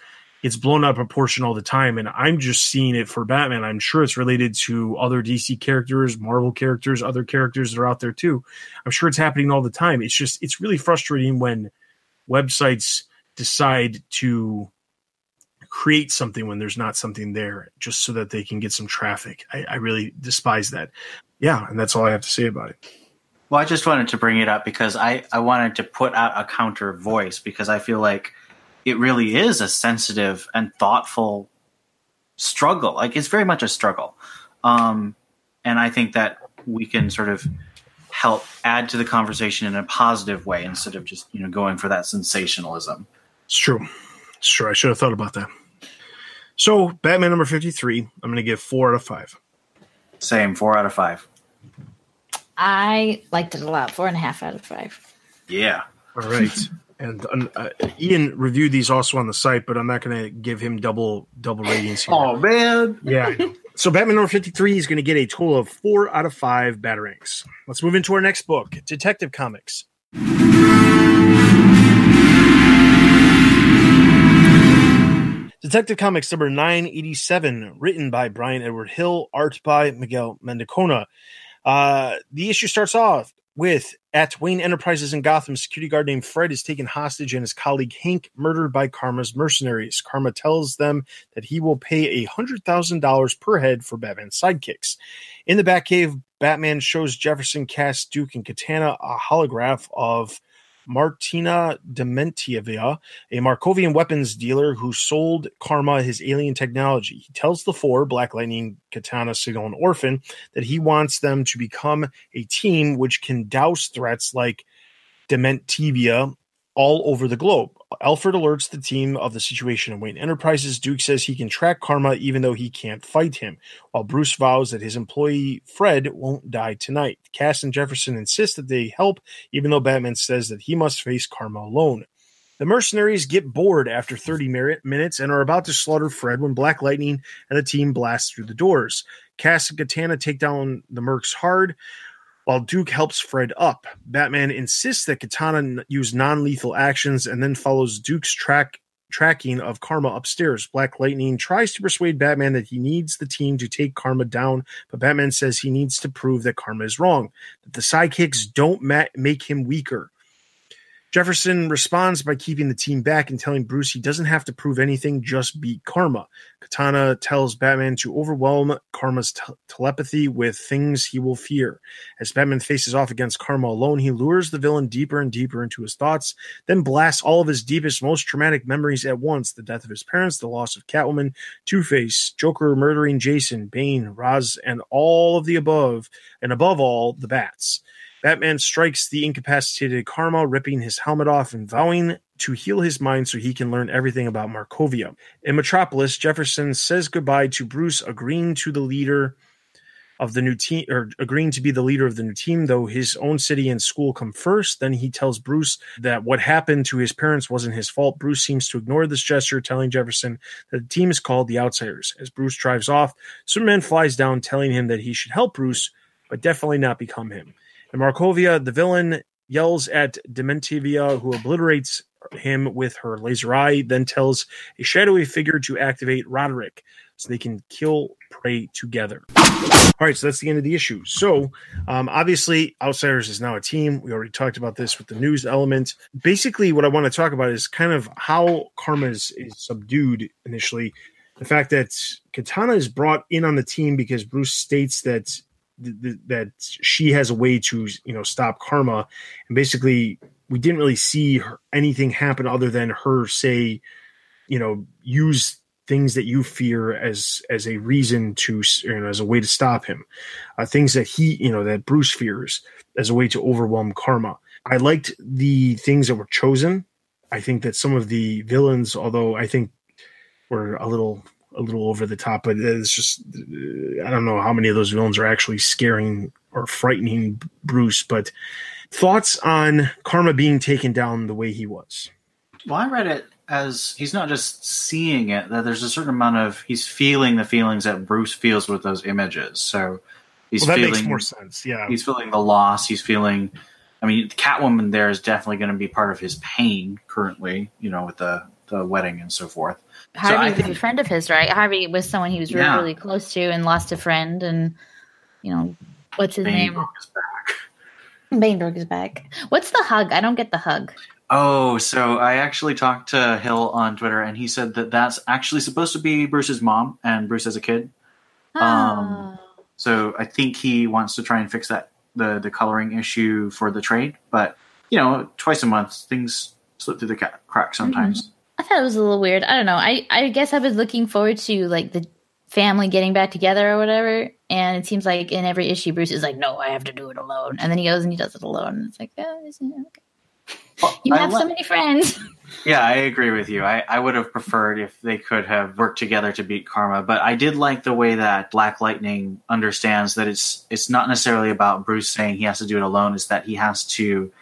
it's blown out of proportion all the time. And I'm just seeing it for Batman. I'm sure it's related to other DC characters, Marvel characters, other characters that are out there too. I'm sure it's happening all the time. It's just, it's really frustrating when websites decide to create something when there's not something there just so that they can get some traffic. I, I really despise that. Yeah. And that's all I have to say about it. Well, I just wanted to bring it up because I, I wanted to put out a counter voice because I feel like it really is a sensitive and thoughtful struggle. Like it's very much a struggle. Um, and I think that we can sort of help add to the conversation in a positive way instead of just, you know, going for that sensationalism. It's true. It's true. I should have thought about that. So, Batman number 53, I'm going to give four out of five. Same, four out of five. I liked it a lot. Four and a half out of five. Yeah. All right. *laughs* and uh, Ian reviewed these also on the site, but I'm not going to give him double double ratings. Here. Oh man, yeah. So Batman number 53 is going to get a total of four out of five batarangs. Let's move into our next book, Detective Comics. Detective Comics number 987, written by Bryan Edward Hill, art by Miguel Mendonca. Uh, the issue starts off with at Wayne Enterprises in Gotham, security guard named Fred is taken hostage and his colleague Hank murdered by Karma's mercenaries. Karma tells them that he will pay $100,000 per head for Batman's sidekicks. In the Batcave, Batman shows Jefferson, Cass, Duke, and Katana a holograph of Martina Dementieva, a Markovian weapons dealer who sold Karma his alien technology. He tells the four, Black Lightning, Katana, Signal, and Orphan, that he wants them to become a team which can douse threats like Dementivia all over the globe. Alfred alerts the team of the situation in Wayne Enterprises. Duke says he can track Karma even though he can't fight him, while Bruce vows that his employee Fred won't die tonight. Cass and Jefferson insist that they help, even though Batman says that he must face Karma alone. The mercenaries get bored after 30 minutes and are about to slaughter Fred when Black Lightning and the team blast through the doors. Cass and Katana take down the mercs hard, while Duke helps Fred up. Batman insists that Katana use non lethal actions and then follows Duke's track tracking of Karma upstairs. Black Lightning tries to persuade Batman that he needs the team to take Karma down, but Batman says he needs to prove that Karma is wrong, that the sidekicks don't ma- make him weaker. Jefferson responds by keeping the team back and telling Bruce he doesn't have to prove anything, just beat Karma. Katana tells Batman to overwhelm Karma's telepathy with things he will fear. As Batman faces off against Karma alone, he lures the villain deeper and deeper into his thoughts, then blasts all of his deepest, most traumatic memories at once the death of his parents, the loss of Catwoman, Two Face, Joker murdering Jason, Bane, Ra's, and all of the above, and above all, the bats. Batman strikes the incapacitated Karma, ripping his helmet off and vowing to heal his mind so he can learn everything about Markovia. In Metropolis, Jefferson says goodbye to Bruce, agreeing to the leader of the new team or agreeing to be the leader of the new team, though his own city and school come first. Then he tells Bruce that what happened to his parents wasn't his fault. Bruce seems to ignore this gesture, telling Jefferson that the team is called the Outsiders. As Bruce drives off, Superman flies down, telling him that he should help Bruce, but definitely not become him. In Markovia, the villain yells at Dementivia, who obliterates him with her laser eye, then tells a shadowy figure to activate Roderick so they can kill prey together. All right, so that's the end of the issue. So, um, obviously, Outsiders is now a team. We already talked about this with the news element. Basically, what I want to talk about is kind of how Karma is, is subdued initially. The fact that Katana is brought in on the team because Bruce states that th- th- that she has a way to you know stop Karma, and basically we didn't really see her, anything happen other than her say, you know, use things that you fear as as a reason to you know as a way to stop him. Uh, things that he you know that bruce fears as a way to overwhelm karma. I liked the things that were chosen. I think that some of the villains although i think were a little a little over the top but it's just uh, i don't know how many of those villains are actually scaring or frightening bruce but thoughts on karma being taken down the way he was Well, I read it as he's not just seeing it; that there's a certain amount of he's feeling the feelings that Bruce feels with those images. So he's well that feeling makes more sense yeah he's feeling the loss. He's feeling. I mean, Catwoman there is definitely going to be part of his pain currently. You know, with the the wedding and so forth. So Harvey I was a friend of his, right? Harvey was someone he was really, Yeah. really close to and lost a friend. And, you know, what's his Bane name? broke his back. Bane broke his back. What's the hug? I don't get the hug. Oh, so I actually talked to Hill on Twitter, and he said that that's actually supposed to be Bruce's mom and Bruce as a kid. Um, So I think he wants to try and fix that the the coloring issue for the trade, but you know, twice a month things slip through the ca- cracks sometimes. I thought it was a little weird. I don't know. I, I guess I was looking forward to like the family getting back together or whatever. And it seems like in every issue, Bruce is like, "No, I have to do it alone," and then he goes and he does it alone. And it's like, oh, okay. Well, you I have so many friends. *laughs* Yeah, I agree with you. I, I would have preferred if they could have worked together to beat Karma, but I did like the way that Black Lightning understands that it's it's not necessarily about Bruce saying he has to do it alone, it's that he has to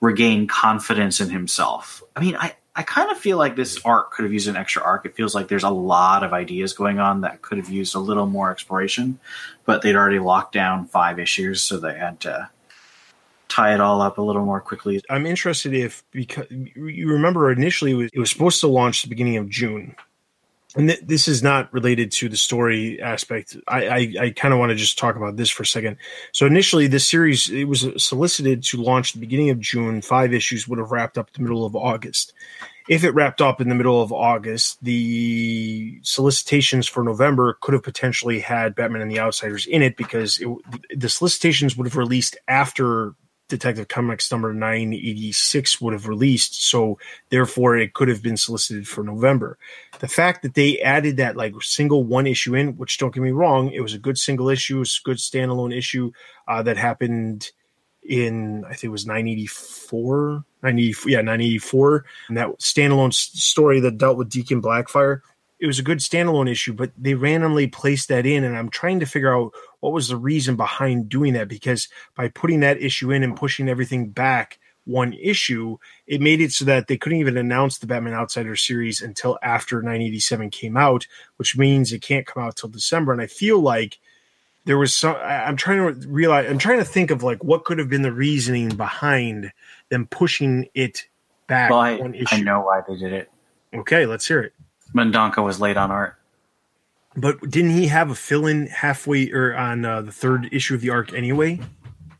regain confidence in himself. I mean, I, I kind of feel like this arc could have used an extra arc. It feels like there's a lot of ideas going on that could have used a little more exploration, but they'd already locked down five issues, so they had to tie it all up a little more quickly. I'm interested if because you remember initially it was, it was supposed to launch the beginning of June, and th- this is not related to the story aspect. I I, I kind of want to just talk about this for a second. So initially, this series it was solicited to launch the beginning of June. Five issues would have wrapped up the middle of August. If it wrapped up in the middle of August, the solicitations for November could have potentially had Batman and the Outsiders in it because it, the solicitations would have released after Detective Comics number 986 would have released. So therefore it could have been solicited for November. The fact that they added that like single one issue in, which don't get me wrong, it was a good single issue, it was a good standalone issue uh, that happened in I think it was 984, 90, yeah, 984. And that standalone story that dealt with Deacon Blackfire. It was a good standalone issue, but they randomly placed that in, and I'm trying to figure out what was the reason behind doing that because by putting that issue in and pushing everything back one issue, it made it so that they couldn't even announce the Batman Outsider series until after 987 came out, which means it can't come out till December. And I feel like there was some. I'm trying to realize. I'm trying to think of like what could have been the reasoning behind them pushing it back Well, I, one issue. I know why they did it. Okay, let's hear it. Mendonca was late on art. But didn't he have a fill in halfway or on uh, the third issue of the arc anyway?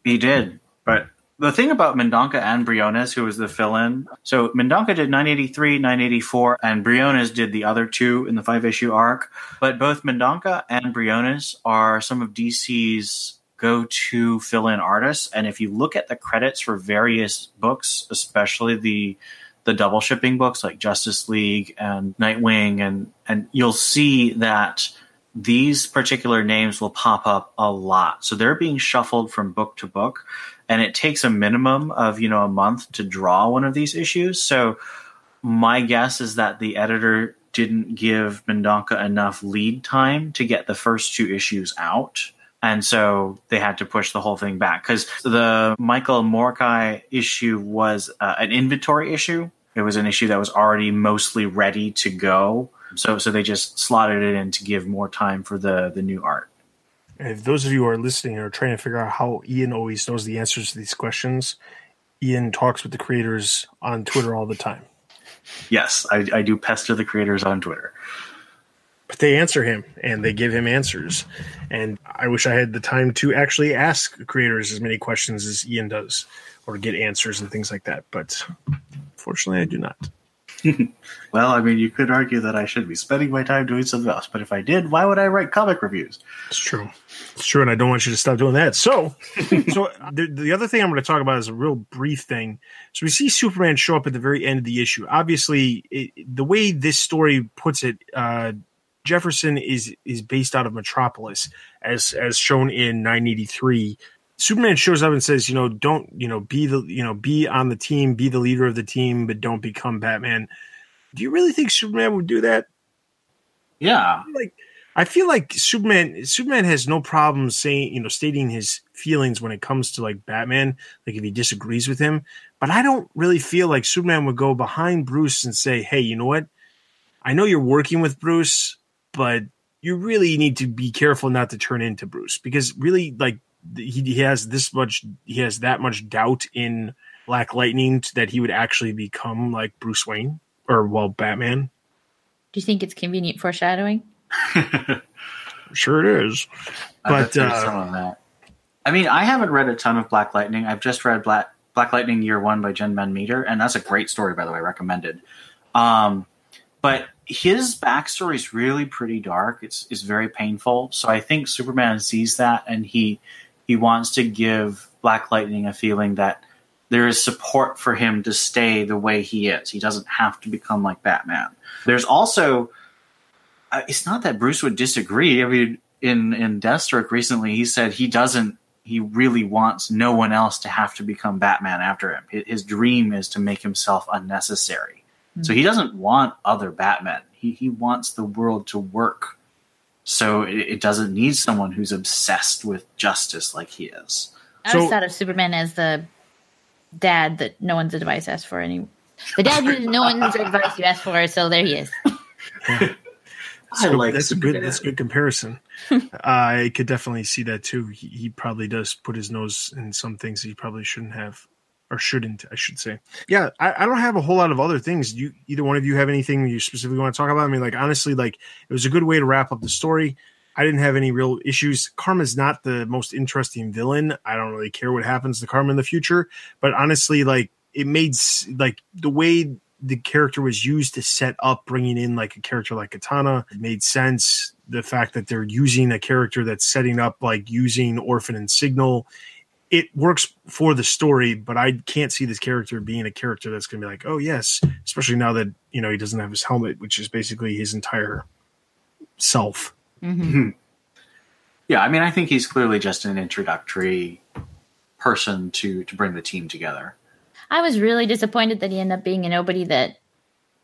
He did, but the thing about Mendonca and Briones, who was the fill-in, so Mendonca did 983, 984, and Briones did the other two in the five-issue arc. But both Mendonca and Briones are some of DC's go-to fill-in artists, and if you look at the credits for various books, especially the the double shipping books like Justice League and Nightwing, and and you'll see that these particular names will pop up a lot. So they're being shuffled from book to book. and it takes a minimum of you know a month to draw one of these issues. So my guess is that the editor didn't give Mendonca enough lead time to get the first two issues out. And so they had to push the whole thing back because the Michael Moreci issue was uh, an inventory issue. It was an issue that was already mostly ready to go. So, so they just slotted it in to give more time for the, the new art. And if those of you who are listening are trying to figure out how Ian always knows the answers to these questions, Ian talks with the creators on Twitter all the time. Yes, I, I do pester the creators on Twitter. But they answer him and they give him answers. And I wish I had the time to actually ask creators as many questions as Ian does or get answers and things like that. But fortunately, I do not. *laughs* well, I mean, you could argue that I should be spending my time doing something else, but if I did, why would I write comic reviews? It's true. It's true, and I don't want you to stop doing that. So, *laughs* so the, the other thing I'm going to talk about is a real brief thing. So we see Superman show up at the very end of the issue. Obviously, it, the way this story puts it, uh, Jefferson is is based out of Metropolis, as as shown in 983. Superman shows up and says, you know, don't, you know, be the, you know, be on the team, be the leader of the team, but don't become Batman. Do you really think Superman would do that? Yeah. Like, I feel like Superman, Superman has no problem saying, you know, stating his feelings when it comes to like Batman, like if he disagrees with him. But I don't really feel like Superman would go behind Bruce and say, hey, you know what? I know you're working with Bruce, but you really need to be careful not to turn into Bruce because really, like, he, he has this much he has that much doubt in Black Lightning that he would actually become like Bruce Wayne or well Batman. Do you think it's convenient foreshadowing? *laughs* sure it is. But uh, some of that. I mean, I haven't read a ton of Black Lightning. I've just read Black Black Lightning Year One by Jen Van Meter, and that's a great story, by the way, recommended. Um, but his backstory is really pretty dark. It's it's very painful. So I think Superman sees that, and he he wants to give Black Lightning a feeling that there is support for him to stay the way he is. He doesn't have to become like Batman. There's also, uh, it's not that Bruce would disagree. I mean, in in Deathstroke recently, he said he doesn't. He really wants no one else to have to become Batman after him. His dream is to make himself unnecessary. Mm-hmm. So he doesn't want other Batmen. He he wants the world to work so it, it, doesn't need someone who's obsessed with justice like he is. I so, thought of Superman as the dad that no one's advice asked for any. The dad who no one's advice you asked for, so there he is. Yeah. *laughs* I like that's a good that's a good comparison. uh, *laughs* I could definitely see that too. He, he probably does put his nose in some things he probably shouldn't have or shouldn't, I should say. Yeah, I, I, don't have a whole lot of other things. You either one of you have anything you specifically want to talk about? I mean, like honestly, like it was a good way to wrap up the story. I didn't have any real issues. Karma's not the most interesting villain. I don't really care what happens to Karma in the future, but honestly, like it made like the way the character was used to set up bringing in like a character like Katana it made sense. The fact that they're using a character that's setting up like using Orphan and Signal it works for the story, but I can't see this character being a character that's going to be like, oh yes, especially now that you know he doesn't have his helmet, which is basically his entire self. Mm-hmm. Yeah, I mean, I think he's clearly just an introductory person to to bring the team together. I was really disappointed that he ended up being a nobody that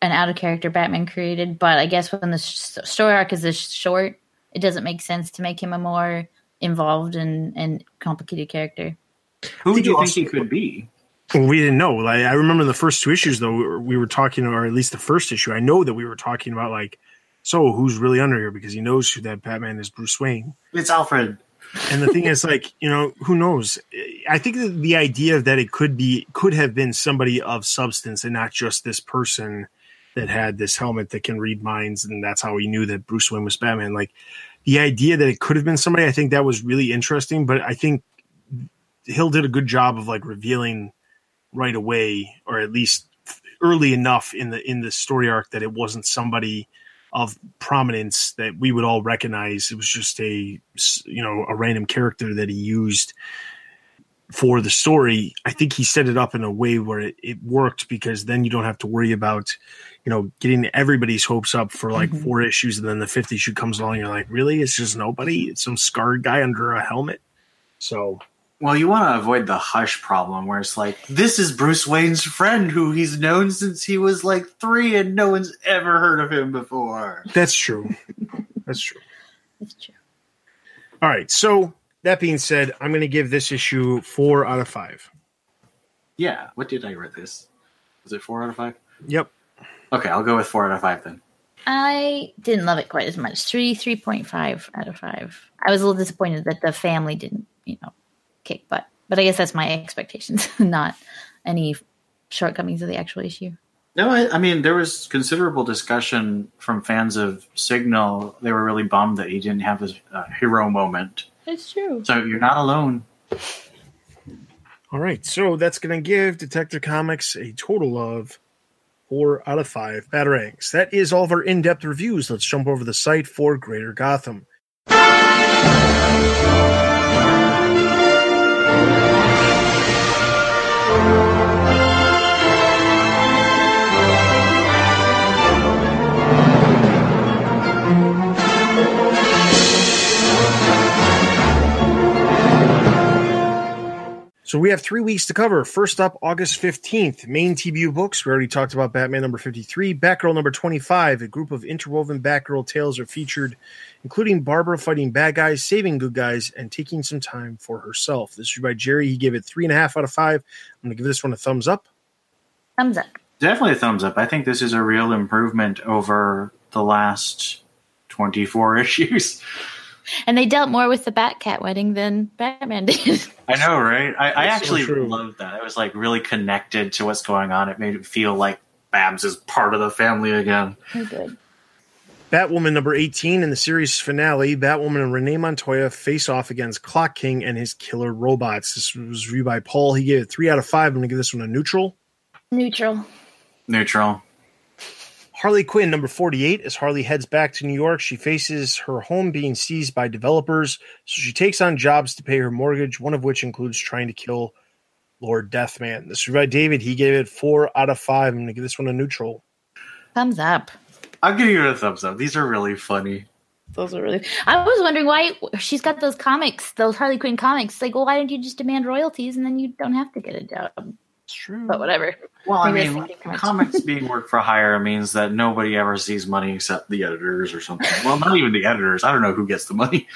an out of character Batman created, but I guess when the story arc is this short, it doesn't make sense to make him a more involved and and complicated character. Who do you think he could be? Well, we didn't know. Like, I remember the first two issues, though, we were talking, or at least the first issue. I know that we were talking about like, so who's really under here because he knows who that Batman is, Bruce Wayne. It's Alfred. And the thing is, like, you know, who knows? I think the idea that it could be could have been somebody of substance and not just this person that had this helmet that can read minds, and that's how he knew that Bruce Wayne was Batman. Like, the idea that it could have been somebody, I think that was really interesting. But I think Hill did a good job of like revealing right away, or at least early enough in the in the story arc that it wasn't somebody of prominence that we would all recognize. It was just a you know a random character that he used for the story. I think he set it up in a way where it, it worked because then you don't have to worry about you know, getting everybody's hopes up for like mm-hmm. four issues, and then the fifth issue comes along, you're like, really? It's just nobody? It's some scarred guy under a helmet. So Well, you want to avoid the hush problem where it's like, this is Bruce Wayne's friend who he's known since he was like three and no one's ever heard of him before. That's true. That's true. That's true. All right. So that being said, I'm going to give this issue four out of five. Yeah. What did I rate this? Was it four out of five? Yep. Okay, I'll go with four out of five then. I didn't love it quite as much. Three, three point five out of five. I was a little disappointed that the family didn't, you know, kick butt. But I guess that's my expectations, *laughs* not any shortcomings of the actual issue. No, I, I mean there was considerable discussion from fans of Signal. They were really bummed that he didn't have his uh, hero moment. It's true. So you're not alone. All right. So that's going to give Detective Comics a total of four out of five batarangs. That is all of our in depth reviews. Let's jump over the site for Greater Gotham. So we have three weeks to cover. First up, August 15th, main TBU books. We already talked about Batman number 53. Batgirl number 25. A group of interwoven Batgirl tales are featured, including Barbara fighting bad guys, saving good guys, and taking some time for herself. This is by Jerry. He gave it three and a half out of five. I'm going to give this one a thumbs up. Thumbs up. Definitely a thumbs up. I think this is a real improvement over the last 24 *laughs* issues. And they dealt more with the Batcat wedding than Batman *laughs* did. I know, right? I, I That's so actually loved that. It was like really connected to what's going on. It made it feel like Babs is part of the family again. Very good. Batwoman number 18 in the series finale, Batwoman and Renee Montoya face off against Clock King and his killer robots. This was reviewed by Paul. He gave it three out of five. I'm going to give this one a neutral. Neutral. Neutral. Harley Quinn, number 48, as Harley heads back to New York, she faces her home being seized by developers, so she takes on jobs to pay her mortgage, one of which includes trying to kill Lord Deathman. This is by David. He gave it four out of five. I'm going to give this one a neutral. Thumbs up. I'll give you a thumbs up. These are really funny. Those are really. I was wondering why she's got those comics, those Harley Quinn comics. Like, well, why don't you just demand royalties and then you don't have to get a job? It's true. But whatever. Well, I mean, it's thinking too much. comics *laughs* being work for hire means that nobody ever sees money except the editors or something. Well, not even the editors. I don't know who gets the money.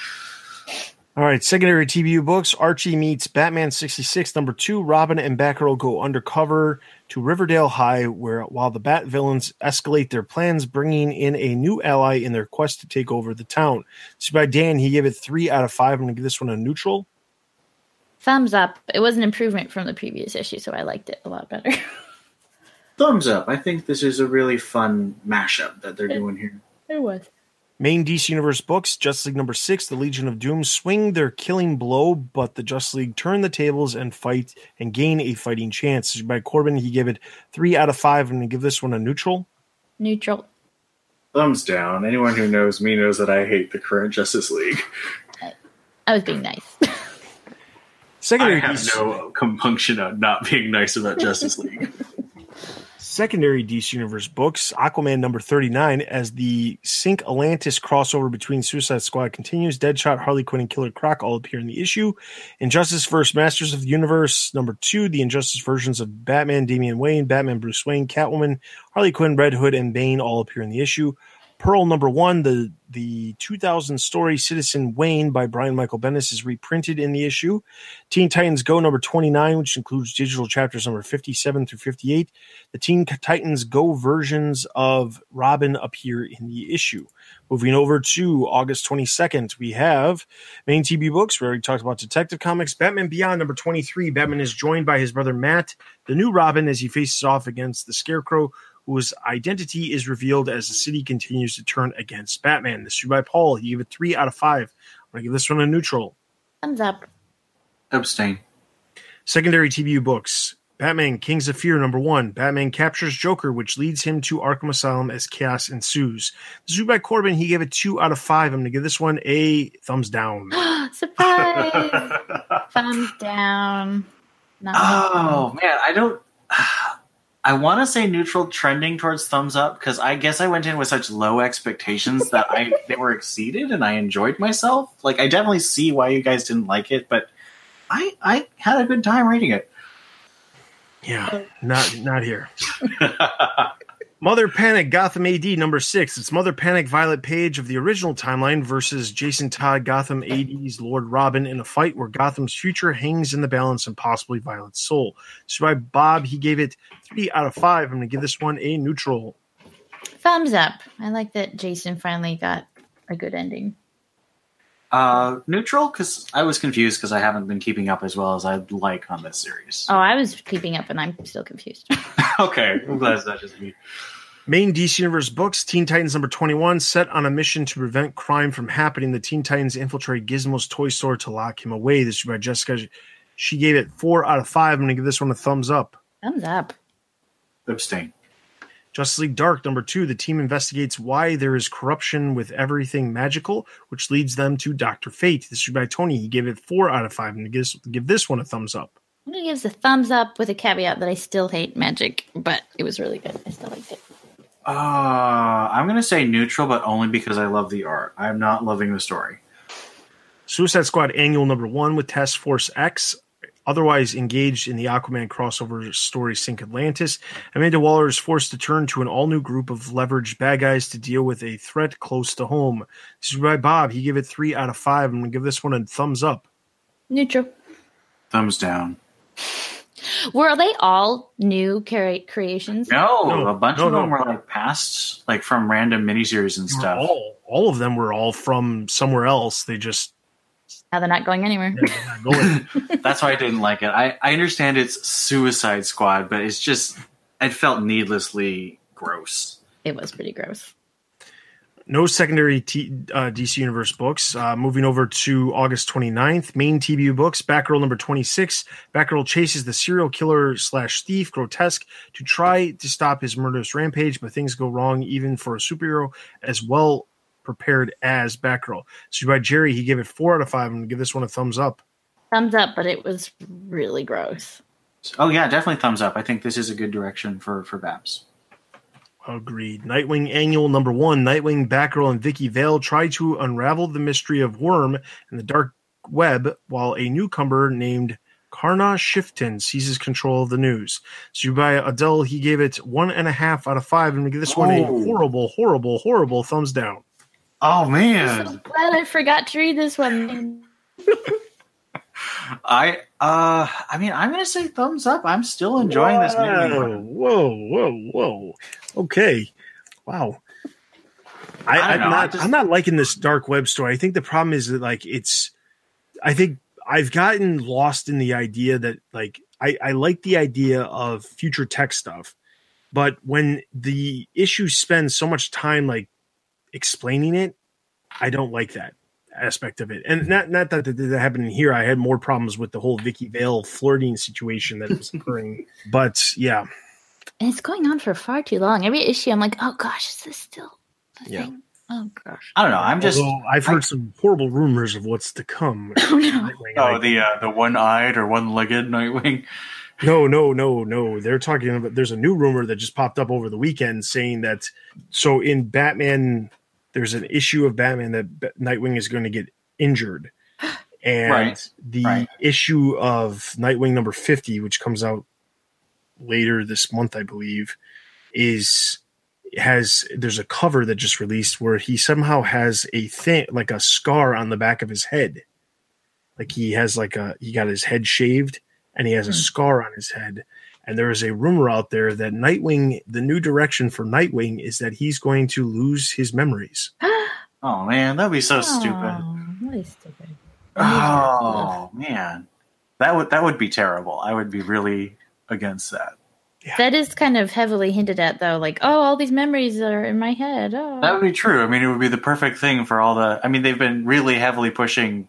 All right, secondary TBU books. Archie meets Batman 66, number two. Robin and Batgirl go undercover to Riverdale High, where while the Bat villains escalate their plans, bringing in a new ally in their quest to take over the town. This is by Dan. He gave it three out of five. I'm going to give this one a neutral. Thumbs up. It was an improvement from the previous issue, so I liked it a lot better. *laughs* Thumbs up. I think this is a really fun mashup that they're doing here. it was. Main DC Universe books, Justice League number six, the Legion of Doom swing their killing blow, but the Justice League turn the tables and fight and gain a fighting chance. By Corbin, he gave it three out of five. I'm going to give this one a neutral. Neutral. Thumbs down. Anyone who knows me knows that I hate the current Justice League. I was being nice. *laughs* I Secondary have DC no compunction on not being nice about Justice League. *laughs* secondary DC Universe books, Aquaman number 39, as the Sink Atlantis crossover between Suicide Squad continues, Deadshot, Harley Quinn, and Killer Croc all appear in the issue. Injustice vs. Masters of the Universe number two, the Injustice versions of Batman, Damian Wayne, Batman, Bruce Wayne, Catwoman, Harley Quinn, Red Hood, and Bane all appear in the issue. Pearl number one, the the 2000 story Citizen Wayne by Brian Michael Bendis is reprinted in the issue. Teen Titans Go number 29, which includes digital chapters number 57 through 58. The Teen Titans Go versions of Robin appear in the issue. Moving over to August 22nd, we have main TB books. We already talked about Detective Comics. Batman Beyond number 23. Batman is joined by his brother Matt, the new Robin, as he faces off against the Scarecrow, whose identity is revealed as the city continues to turn against Batman. This is by Paul. He gave it three out of five. I'm going to give this one a neutral. Thumbs up. Abstain. Secondary TBU books. Batman Kings of Fear number one. Batman captures Joker, which leads him to Arkham Asylum as chaos ensues. This is by Corbin. He gave it two out of five. I'm going to give this one a thumbs down. *gasps* Surprise. *laughs* Thumbs down. Not Oh man, I don't. I want to say neutral, trending towards thumbs up because I guess I went in with such low expectations that I *laughs* they were exceeded and I enjoyed myself. Like I definitely see why you guys didn't like it, but I I had a good time reading it. Yeah, not not here. *laughs* Mother Panic Gotham AD number six. It's Mother Panic Violet Paige of the original timeline versus Jason Todd Gotham AD's Lord Robin in a fight where Gotham's future hangs in the balance and possibly Violet's soul. So by Bob, he gave it three out of five. I'm going to give this one a neutral. Thumbs up. I like that Jason finally got a good ending. Uh, neutral because I was confused because I haven't been keeping up as well as I'd like on this series. Oh, I was keeping up and I'm still confused. *laughs* okay, I'm glad it's not just me. Main DC Universe books Teen Titans number 21, set on a mission to prevent crime from happening. The Teen Titans infiltrate Gizmo's toy store to lock him away. This is by Jessica. She gave it four out of five. I'm going to give this one a thumbs up. Thumbs up. Abstain. Justice League Dark number two. The team investigates why there is corruption with everything magical, which leads them to Doctor Fate. This is by Tony. He gave it four out of five, and gives give this one a thumbs up. I'm gonna give this a thumbs up with a caveat that I still hate magic, but it was really good. I still liked it. Uh, I'm gonna say neutral, but only because I love the art. I'm not loving the story. Suicide Squad Annual number one with Task Force X otherwise engaged in the Aquaman crossover story Sink Atlantis, Amanda Waller is forced to turn to an all new group of leveraged bad guys to deal with a threat close to home. This is by Bob. He gave it three out of five. I'm going to give this one a thumbs up. Neutral. Thumbs down. Were they all new cre- creations? No, No, a bunch no, of them no. were like past, like from random miniseries and stuff. All, all of them were all from somewhere else. They just Now they're not going anywhere. they're not going. *laughs* That's why I didn't like it. I, I understand it's Suicide Squad, but it's just it felt needlessly gross. It was pretty gross. no secondary T, uh, DC Universe books. Uh, moving over to August 29th, main TBU books. Batgirl number 26. Batgirl chases the serial killer slash thief Grotesque to try to stop his murderous rampage, but things go wrong even for a superhero as well prepared as Batgirl. So by Jerry, he gave it four out of five. I'm going to give this one a thumbs up. Thumbs up, but it was really gross. Oh yeah, definitely thumbs up. I think this is a good direction for for Babs. Agreed. Nightwing Annual number one. Nightwing, Batgirl, and Vicki Vale try to unravel the mystery of Wyrm and the dark web while a newcomer named Karna Shifton seizes control of the news. So by Adele, he gave it one and a half out of five. I'm going give this one a Oh. horrible, horrible, horrible thumbs down. Oh I'm man, so glad I forgot to read this one. *laughs* I uh, I mean, I'm gonna say thumbs up. I'm still enjoying this Nightwing Whoa, whoa, whoa, whoa. Okay. Wow. I, I I'm don't know, not. I just- I'm not liking this dark web story. I think the problem is that like it's. I think I've gotten lost in the idea that like I, I like the idea of future tech stuff, but when the issue spends so much time like explaining it, I don't like that aspect of it. And not not that that, that happened here. I had more problems with the whole Vicki Vale flirting situation that was occurring. *laughs* but yeah, And it's going on for far too long. Every issue, I'm like, oh gosh, is this still the Yeah. thing? Oh gosh. I don't know. I'm just Although I've heard some horrible rumors of what's to come. *laughs* Oh no. Oh the uh, the one eyed or one legged Nightwing. No, no, no, no. They're talking about. There's a new rumor that just popped up over the weekend saying that. So in Batman, there's an issue of Batman that Nightwing is going to get injured, *gasps* and Right, the right. issue of Nightwing number fifty, which comes out later this month, I believe, is has there's a cover that just released where he somehow has a thing like a scar on the back of his head. Like he has like a he got his head shaved and he has a hmm. scar on his head and there is a rumor out there that nightwing the new direction for nightwing is that he's going to lose his memories *gasps* Oh man, that'd be so stupid. Oh, really stupid. Oh man, that would that would be terrible. I would be really against that. That is kind of heavily hinted at, though. Like, oh, all these memories are in my head. Oh. That would be true. I mean, it would be the perfect thing for all the. I mean, they've been really heavily pushing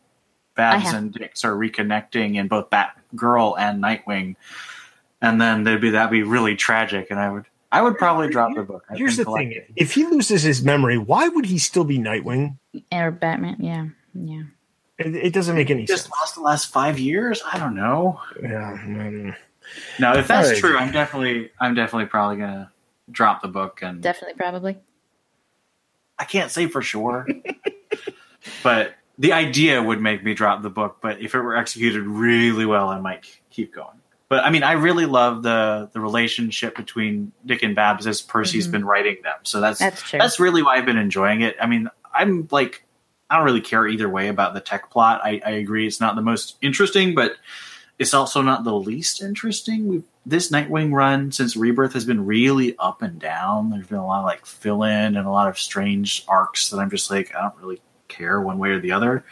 Babs and Dix are reconnecting in both Batgirl and Nightwing, and then they'd be that'd be really tragic. And I would I would probably drop the book. I here's the thing like- if he loses his memory why would he still be nightwing or Batman. Yeah, yeah. it, it doesn't make any just sense lost the last five years. I don't know. yeah. No, if that's Alright. true, I'm definitely I'm definitely probably gonna drop the book and Definitely, probably. I can't say for sure. *laughs* but the idea would make me drop the book, but if it were executed really well, I might keep going. But I mean, I really love the the relationship between Dick and Babs as Percy's Mhm. been writing them. So that's That's that's really why I've been enjoying it. I mean, I'm like, I don't really care either way about the tech plot. I, I agree, it's not the most interesting, but it's also not the least interesting. We've, this Nightwing run since Rebirth has been really up and down. There's been a lot of like fill in and a lot of strange arcs that I'm just like, I don't really care one way or the other.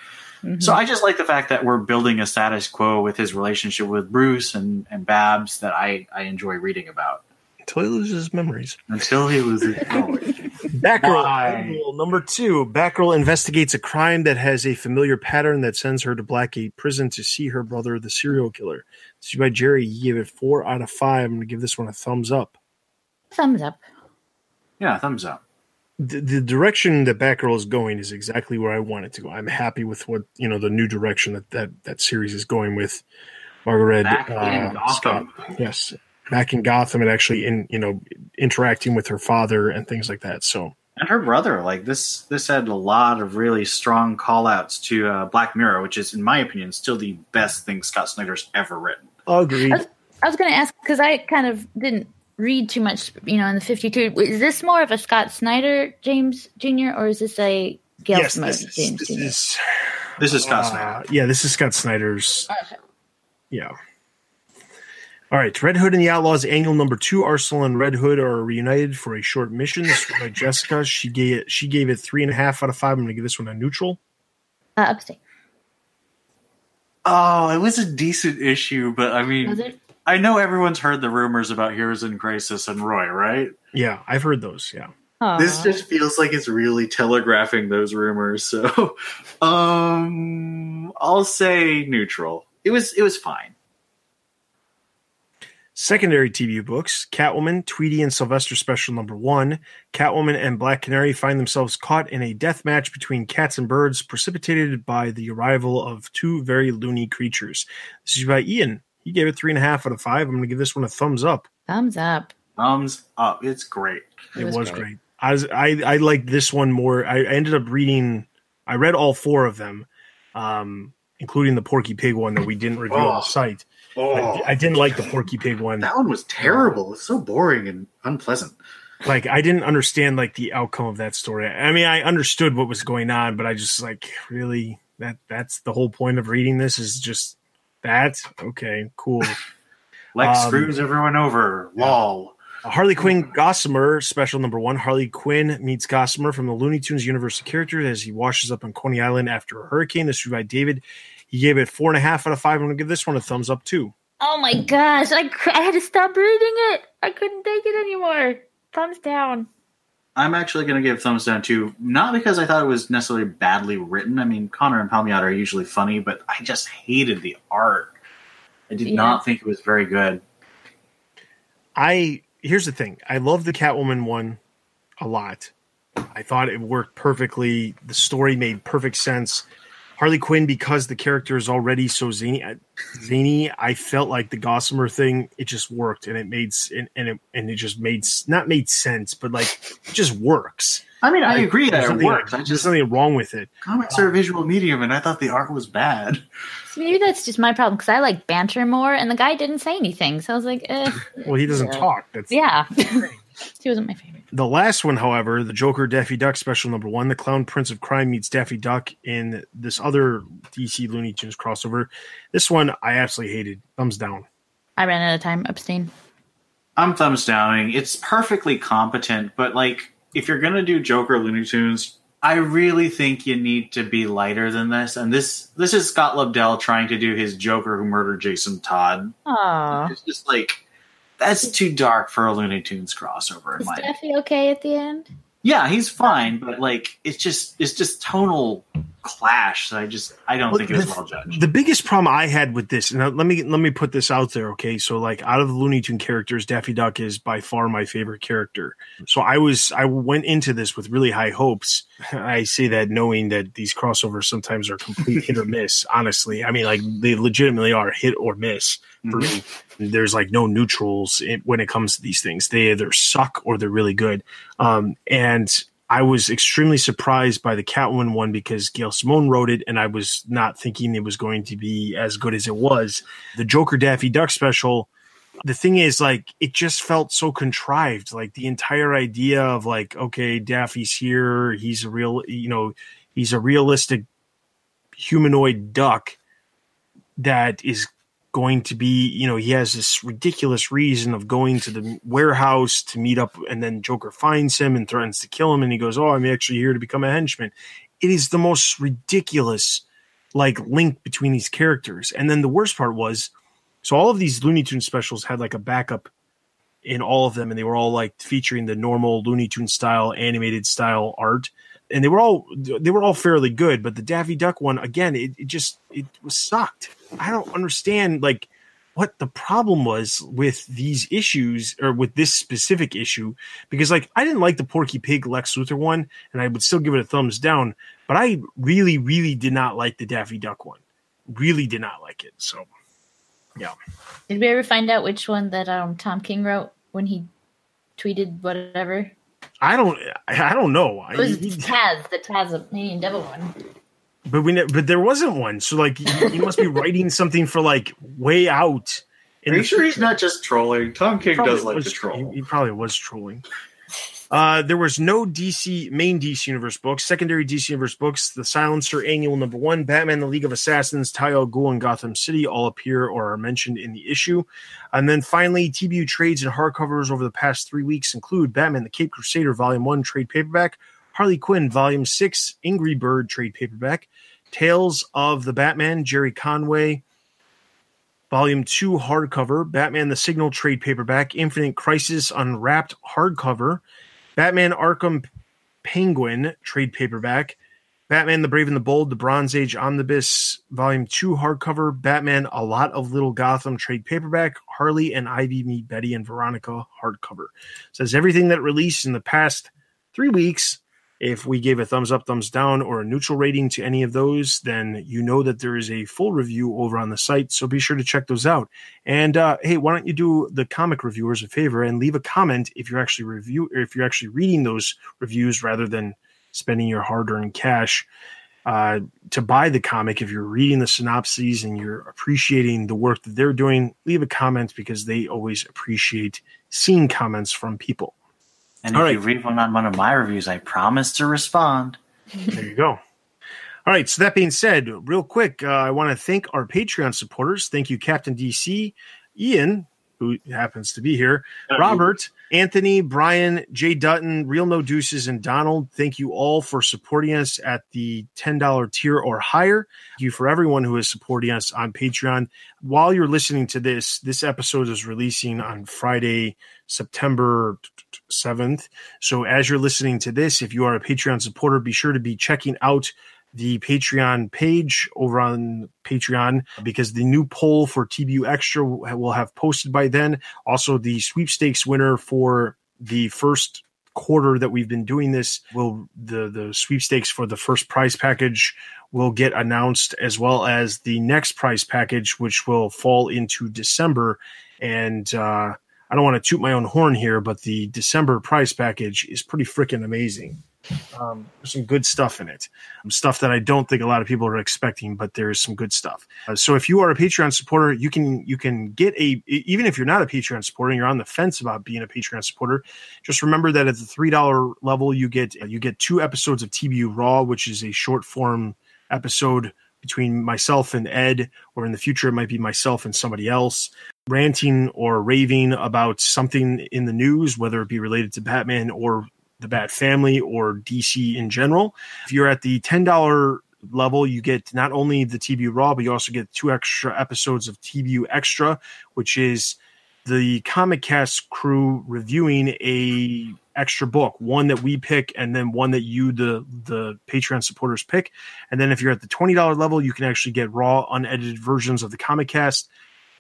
So I just like the fact that we're building a status quo with his relationship with Bruce and, and Babs that I, I enjoy reading about. Until he loses his memories. Until he was *laughs* Batgirl, Why? Batgirl, number two. Batgirl investigates a crime that has a familiar pattern that sends her to Blackgate Prison to see her brother, the serial killer. This is by Jerry. He gave it four out of five. I'm going to give this one a thumbs up. Thumbs up. yeah, thumbs up. The, the direction that Batgirl is going is exactly where I want it to go. I'm happy with what you know the new direction that that, that series is going with. Mairghread Back in uh, Gotham. Scott. Yes, back in Gotham and actually in you know interacting with her father and things like that. So and her brother like this this had a lot of really strong call outs to uh, black mirror which is in my opinion still the best thing scott snyder's ever written agreed. I was going to ask because I kind of didn't read too much, you know, in the 52. Is this more of a Scott Snyder James Jr. or is this a Gail yes, Simone this is, James this Jr.? is this is scott Uh, snyder yeah, this is Scott Snyder's. Yeah. All right, Red Hood and the Outlaws annual number two. Arsenal and Red Hood are reunited for a short mission. This was by Jessica. She gave it, she gave it three and a half out of five. I'm going to give this one a neutral. Uh, upstate. oh it was a decent issue but i mean Was it? I know everyone's heard the rumors about heroes in crisis and roy right Yeah, I've heard those. Yeah, this just feels like it's really telegraphing those rumors so *laughs* um i'll say neutral it was it was fine secondary TV books: Catwoman, Tweety, and Sylvester Special number one. Catwoman and Black Canary find themselves caught in a death match between cats and birds, precipitated by the arrival of two very loony creatures. This is by Ian. He gave it three and a half out of five. I'm going to give this one a thumbs up. Thumbs up. thumbs up it's great It, was, was great. great. I was I I liked this one more. I, I ended up reading. I read all four of them, um, including the Porky Pig one that we didn't review on Oh. the site. oh I, I didn't like the Porky Pig one. that one was terrible it's so boring and unpleasant Like I didn't understand like the outcome of that story. I mean, I understood what was going on, but I just like really that that's the whole point of reading this is just that. Okay, cool. *laughs* lex Um, screws everyone over lol Harley Quinn Gossamer special number one. Harley Quinn meets Gossamer from the Looney Tunes universe of characters as he washes up on Coney Island after a hurricane. This is by David. He gave it four and a half out of five. I'm going to give this one a thumbs up too. Oh my gosh. I, cou- I had to stop reading it. I couldn't take it anymore. Thumbs down. I'm actually going to give thumbs down too, not because I thought it was necessarily badly written. I mean, Conner and Palmiotti are usually funny, but I just hated the art. I did Yeah. not think it was very good. I here's the thing. I love the Catwoman one a lot. I thought it worked perfectly. The story made perfect sense. Harley Quinn, because the character is already so zany, uh, zany, I felt like the Gossamer thing. It just worked, and it made and, and it and it just made not made sense, but like it just works. I mean, I Like, agree there's that it something- works. I There's just nothing wrong with it. comics are a visual medium, and I thought the art was bad. So maybe that's just my problem because I like banter more, and the guy didn't say anything. So I was like, eh. Well, he doesn't Yeah. talk. That's yeah. *laughs* he wasn't my favorite. The last one, however, the Joker Daffy Duck special number one, the Clown Prince of Crime meets Daffy Duck in this other DC Looney Tunes crossover. This one I absolutely hated. Thumbs down. I ran out of time. Abstain. I'm thumbs downing. It's perfectly competent, but like, if you're gonna do Joker Looney Tunes, I really think you need to be lighter than this. And this this is Scott Lobdell trying to do his Joker who murdered Jason Todd. Aw. It's just like that's too dark for a Looney Tunes crossover in Is my Daffy okay at the end? Yeah, he's fine, but like it's just it's just tonal clash. So I just I don't Well, think it was well judged. The biggest problem I had with this, and let me let me put this out there, okay? So, like, out of the Looney Tune characters, Daffy Duck is by far my favorite character. So, I was I went into this with really high hopes. *laughs* I say that knowing that these crossovers sometimes are complete hit or miss. Honestly, I mean, like they legitimately are hit or miss for mm-hmm. me. There's like no neutrals when it comes to these things. They either suck or they're really good. Um, and I was extremely surprised by the Catwoman one because Gail Simone wrote it, and I was not thinking it was going to be as good as it was. The Joker Daffy Duck special, the thing is, like, it just felt so contrived. Like the entire idea of like, okay, Daffy's here, he's a real, you know, he's a realistic humanoid duck that is going to be, you know, he has this ridiculous reason of going to the warehouse to meet up, and then Joker finds him and threatens to kill him, and he goes, "Oh, I'm actually here to become a henchman." It is the most ridiculous, like, link between these characters. And then the worst part was, so all of these Looney Tunes specials had like a backup in all of them, and they were all like featuring the normal Looney Tune style, animated style art and they were all they were all fairly good but the daffy duck one again it, it just it was sucked. I don't understand like what the problem was with these issues or with this specific issue because like i didn't like the porky pig lex luthor one and i would still give it a thumbs down but i really really did not like the daffy duck one. Really did not like it so yeah. Did we ever find out which one that um Tom King wrote when he tweeted whatever? I don't i don't know It was I- Taz, the Tasmanian Devil one. but we ne- but there wasn't one so like he, he must be writing something for like way out in Are you the sure he's not just trolling? Tom King does like was to troll. He, he probably was trolling. Uh, there was no DC main DC Universe books. Secondary DC Universe books: The Silencer Annual Number One, Batman: The League of Assassins, Talia al Ghul, and Gotham City all appear or are mentioned in the issue. And then finally, TBU trades and hardcovers over the past three weeks include Batman: The Cape Crusader Volume One trade paperback, Harley Quinn Volume Six, Angry Bird trade paperback, Tales of the Batman, Gerry Conway. Volume 2 hardcover, Batman the Signal trade paperback, Infinite Crisis Unwrapped hardcover, Batman Arkham Penguin trade paperback, Batman the Brave and the Bold, the Bronze Age Omnibus Volume 2 hardcover, Batman A Lot of Little Gotham trade paperback, Harley and Ivy Meet Betty and Veronica hardcover. Says everything that released in the past three weeks. If we gave a thumbs up, thumbs down, or a neutral rating to any of those, then you know that there is a full review over on the site. So be sure to check those out. And uh, hey, why don't you do the comic reviewers a favor and leave a comment if you're actually review if you're actually reading those reviews rather than spending your hard-earned cash uh, to buy the comic. If you're reading the synopses and you're appreciating the work that they're doing, leave a comment because they always appreciate seeing comments from people. And All if right. you read one on one of my reviews, I promise to respond. There you go. All right. So that being said, real quick, uh, I want to thank our Patreon supporters. Thank you, Captain DC, Ian, who happens to be here, Robert, Anthony, Brian, Jay Dutton, Real No Deuces, and Donald. Thank you all for supporting us at the $10 tier or higher. Thank you for everyone who is supporting us on Patreon. While you're listening to this, this episode is releasing on Friday, September 7th. So as you're listening to this, if you are a Patreon supporter, be sure to be checking out the Patreon page over on Patreon because the new poll for TBU Extra will have posted by then. Also, the sweepstakes winner for the first quarter that we've been doing this will the the sweepstakes for the first prize package will get announced as well as the next prize package which will fall into December and uh I don't want to toot my own horn here but the December prize package is pretty freaking amazing. Um, there's some good stuff in it, Um, stuff that I don't think a lot of people are expecting, but there is some good stuff. Uh, so if you are a Patreon supporter, you can you can get a even if you're not a Patreon supporter, and you're on the fence about being a Patreon supporter. Just remember that at the three dollar level, you get you get two episodes of TBU Raw, which is a short form episode between myself and Ed, or in the future it might be myself and somebody else ranting or raving about something in the news, whether it be related to Batman or the Bat family or DC in general. If you're at the $10 level, you get not only the TBU Raw, but you also get two extra episodes of TBU Extra, which is the Comic Cast crew reviewing a extra book, one that we pick, and then one that you, the the Patreon supporters, pick. And then if you're at the twenty dollar level, you can actually get raw, unedited versions of the Comic Cast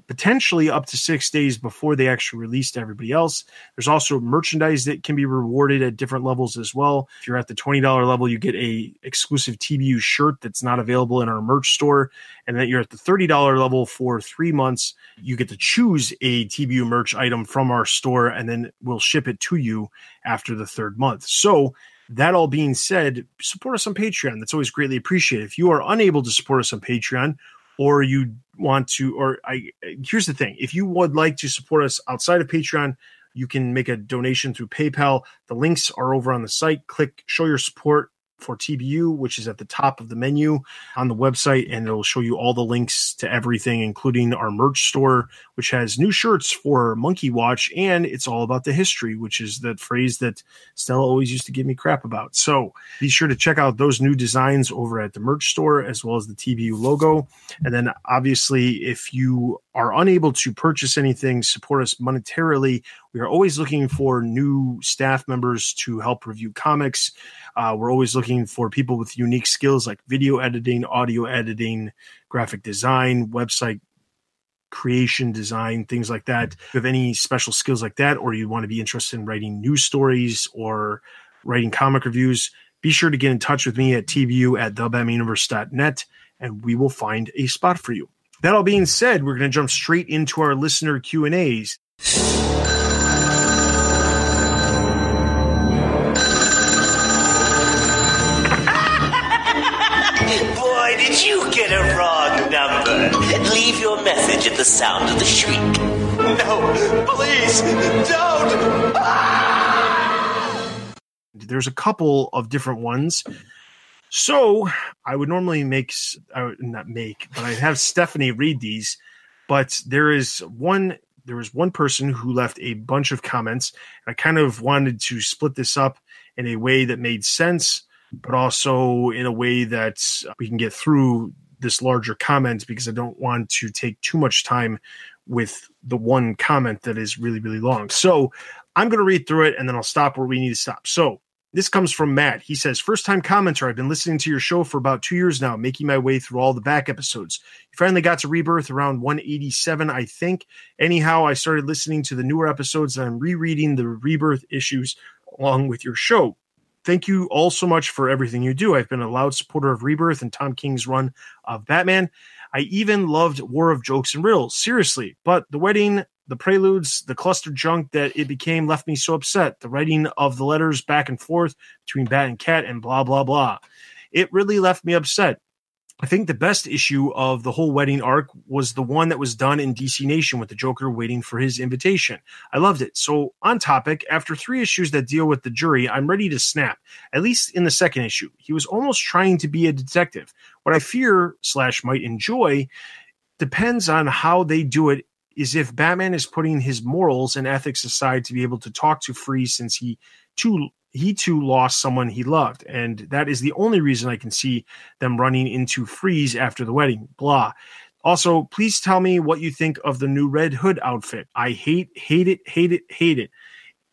potentially up to six days before they actually release to everybody else. There's also merchandise that can be rewarded at different levels as well. If you're at the $20 level, you get a exclusive TBU shirt that's not available in our merch store. And then you're at the $30 level for three months, you get to choose a TBU merch item from our store and then we'll ship it to you after the third month. So That all being said, support us on Patreon. That's always greatly appreciated. If you are unable to support us on Patreon, or you want to, or I, here's the thing: if you would like to support us outside of Patreon, you can make a donation through PayPal. The links are over on the site. Click show your support for TBU, which is at the top of the menu on the website, and it'll show you all the links to everything, including our merch store, which has new shirts for Monkey Watch, and it's all about the history, which is that phrase that Stella always used to give me crap about. So be sure to check out those new designs over at the merch store, as well as the TBU logo. And then, obviously, if you are unable to purchase anything, support us monetarily, we are always looking for new staff members to help review comics. Uh, we're always looking for people with unique skills like video editing, audio editing, graphic design, website creation, design, things like that. If you have any special skills like that, or you want to be interested in writing news stories or writing comic reviews, be sure to get in touch with me at tbu at thebatmanuniverse.net and we will find a spot for you. That all being said, we're going to jump straight into our listener Q&As. *laughs* Boy, did you get a wrong number. Leave your message at the sound of the shriek. No, please, don't! There's a couple of different ones. So I would normally make, I would not make, but I'd have Stephanie read these. But there is one, there was one person who left a bunch of comments. I kind of wanted to split this up in a way that made sense, but also in a way that we can get through this larger comment because I don't want to take too much time with the one comment that is really, really long. So I'm going to read through it and then I'll stop where we need to stop. So this comes from Matt. He says, First time commenter. I've been listening to your show for about two years now, making my way through all the back episodes. You finally got to Rebirth around 187, I think. Anyhow, I started listening to the newer episodes and I'm rereading the Rebirth issues along with your show. Thank you all so much for everything you do. I've been a loud supporter of Rebirth and Tom King's run of Batman. I even loved War of Jokes and Riddles, seriously. But the wedding, the preludes, the cluster junk that it became left me so upset. The writing of the letters back and forth between Bat and Cat and blah, blah, blah. It really left me upset. I think the best issue of the whole wedding arc was the one that was done in DC Nation with the Joker waiting for his invitation. I loved it. So, on topic, after three issues that deal with the jury, I'm ready to snap. At least in the second issue, he was almost trying to be a detective. What I fear slash might enjoy depends on how they do it. Is if Batman is putting his morals and ethics aside to be able to talk to Freeze since he too he too lost someone he loved, and that is the only reason I can see them running into Freeze after the wedding. Blah. Also, please tell me what you think of the new Red Hood outfit. I hate, hate it, hate it, hate it.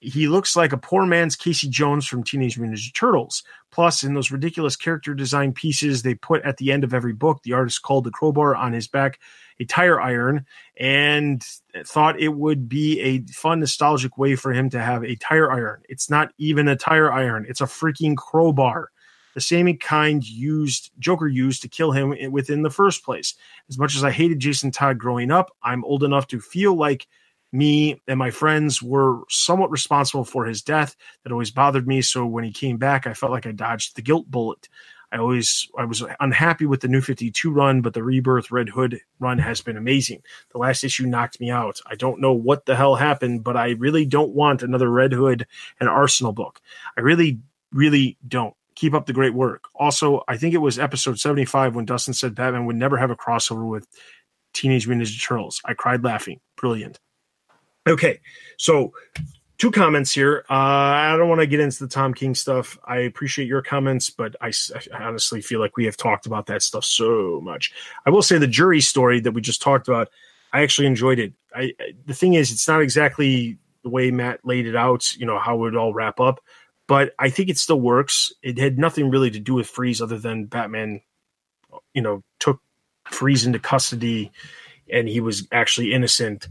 He looks like a poor man's Casey Jones from Teenage Mutant Ninja Turtles. Plus, in those ridiculous character design pieces they put at the end of every book, the artist called the crowbar on his back a tire iron and thought it would be a fun, nostalgic way for him to have a tire iron. It's not even a tire iron, it's a freaking crowbar. The same kind used Joker used to kill him within the first place. As much as I hated Jason Todd growing up, I'm old enough to feel like me and my friends were somewhat responsible for his death. That always bothered me. So when he came back, I felt like I dodged the guilt bullet. I always I was unhappy with the new 52 run, but the Rebirth Red Hood run has been amazing. The last issue knocked me out. I don't know what the hell happened, but I really don't want another Red Hood and Arsenal book. I really really don't. Keep up the great work. Also, I think it was episode 75 when Dustin said Batman would never have a crossover with Teenage Mutant Ninja Turtles. I cried laughing. Brilliant. Okay, so two comments here. Uh, I don't want to get into the Tom King stuff. I appreciate your comments, but I, I, honestly feel like we have talked about that stuff so much. I will say the jury story that we just talked about, I actually enjoyed it. I, the thing is, it's not exactly the way Matt laid it out, you know, how it all wrap up, but I think it still works. It had nothing really to do with Freeze other than Batman, you know, took Freeze into custody and he was actually innocent.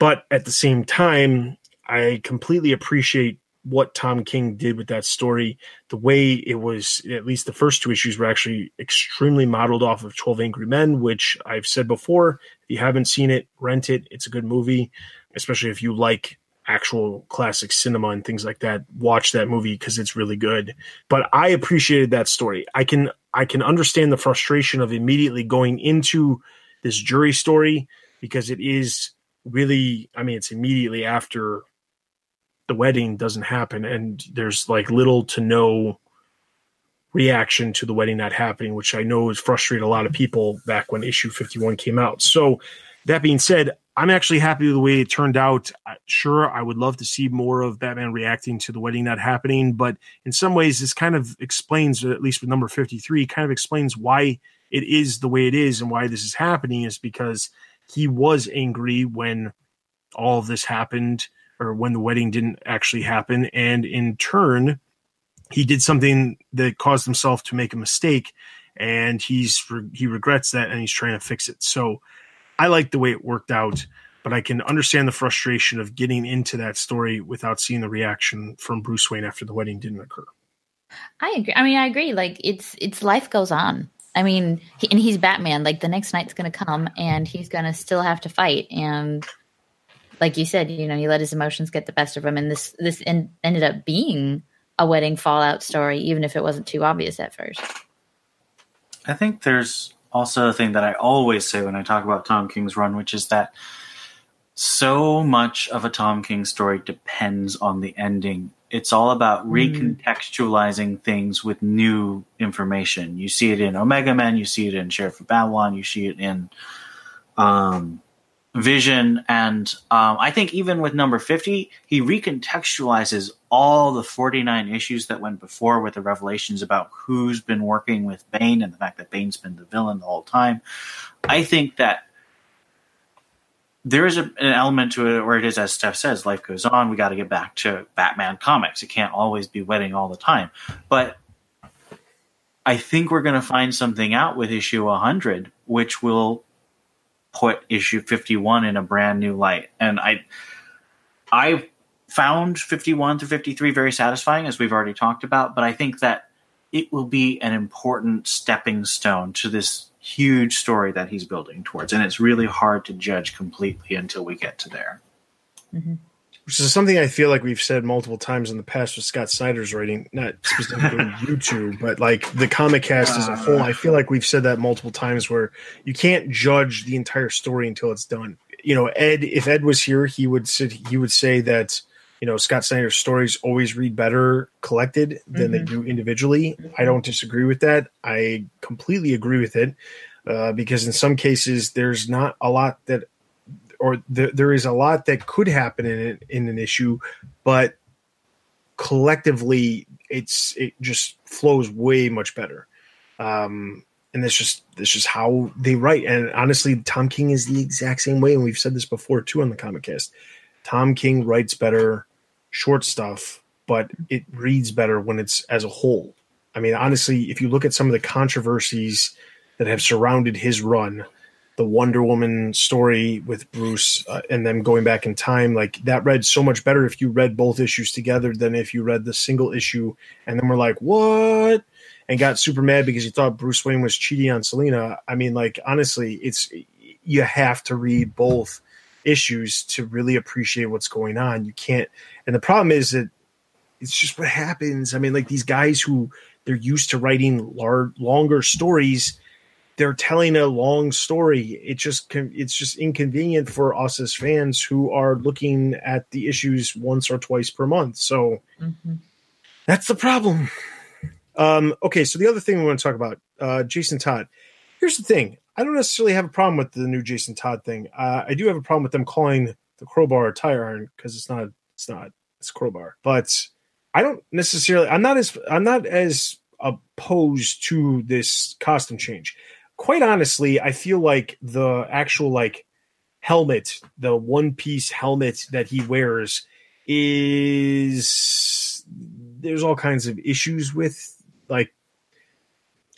But at the same time, I completely appreciate what Tom King did with that story. The way it was, at least the first two issues were actually extremely modeled off of 12 Angry Men, which I've said before. If you haven't seen it, rent it. It's a good movie, especially if you like actual classic cinema and things like that, watch that movie because it's really good. But I appreciated that story. I can I can understand the frustration of immediately going into this jury story because it is really I mean it's immediately after the wedding doesn't happen and there's like little to no reaction to the wedding not happening, which I know has frustrated a lot of people back when issue 51 came out. So that being said, I'm actually happy with the way it turned out. Sure, I would love to see more of Batman reacting to the wedding not happening, but in some ways, this kind of explains, at least with number 53, kind of explains why it is the way it is and why this is happening is because he was angry when all of this happened or when the wedding didn't actually happen. And in turn, he did something that caused himself to make a mistake and he's he regrets that and he's trying to fix it. So I like the way it worked out, but I can understand the frustration of getting into that story without seeing the reaction from Bruce Wayne after the wedding didn't occur. I agree. I mean, I agree. Like it's it's life goes on. I mean, he, and he's Batman. Like the next night's going to come, and he's going to still have to fight. And like you said, you know, he let his emotions get the best of him, and this this en- ended up being a wedding fallout story, even if it wasn't too obvious at first. I think there's also a thing that I always say when I talk about Tom King's run, which is that so much of a Tom King story depends on the ending. It's all about recontextualizing things with new information. You see it in Omega Man, you see it in Sheriff of Babylon, you see it in um, Vision, and um, I think even with number 50, he recontextualizes all the 49 issues that went before with the revelations about who's been working with Bane and the fact that Bane's been the villain the whole time. I think that there is a, an element to it where it is, as Steph says, life goes on. We got to get back to Batman comics. It can't always be wedding all the time. But I think we're going to find something out with issue 100, which will put issue 51 in a brand new light. And I, I found 51 to 53 very satisfying, as we've already talked about. But I think that it will be an important stepping stone to this huge story that he's building towards. And it's really hard to judge completely until we get to there. Mm-hmm. Which is something I feel like we've said multiple times in the past with Scott Snyder's writing, not specifically *laughs* YouTube, but like the comic cast as a uh. whole. I feel like we've said that multiple times where you can't judge the entire story until it's done. You know, Ed, if Ed was here, he would sit, he would say that, you know, Scott Snyder's stories always read better collected than they do individually. I don't disagree with that. I completely agree with it uh, because in some cases there's not a lot that or th- there is a lot that could happen in it, in an issue, but collectively it's it just flows way much better. Um, and that's just that's just how they write. And honestly, Tom King is the exact same way, and we've said this before too on the Comic Cast. Tom King writes better short stuff, but it reads better when it's as a whole. I mean, honestly, if you look at some of the controversies that have surrounded his run, the Wonder Woman story with Bruce uh, and them going back in time, like that read so much better if you read both issues together than if you read the single issue and then we're like, what? And got super mad because you thought Bruce Wayne was cheating on Selina. I mean, like, honestly, it's you have to read both issues to really appreciate what's going on. You can't, and the problem is that it's just what happens. I mean, like these guys who they're used to writing lar- longer stories they're telling a long story. It just it's just inconvenient for us as fans who are looking at the issues once or twice per month. So Mm-hmm. that's the problem. Um, okay, so the other thing we want to talk about, uh, Jason Todd. Here's the thing: I don't necessarily have a problem with the new Jason Todd thing. Uh, I do have a problem with them calling the crowbar a tire iron because it's not. It's not. It's crowbar. But I don't necessarily. I'm not as. I'm not as opposed to this costume change quite honestly, I feel like the actual like helmet, the one piece helmet that he wears is there's all kinds of issues with like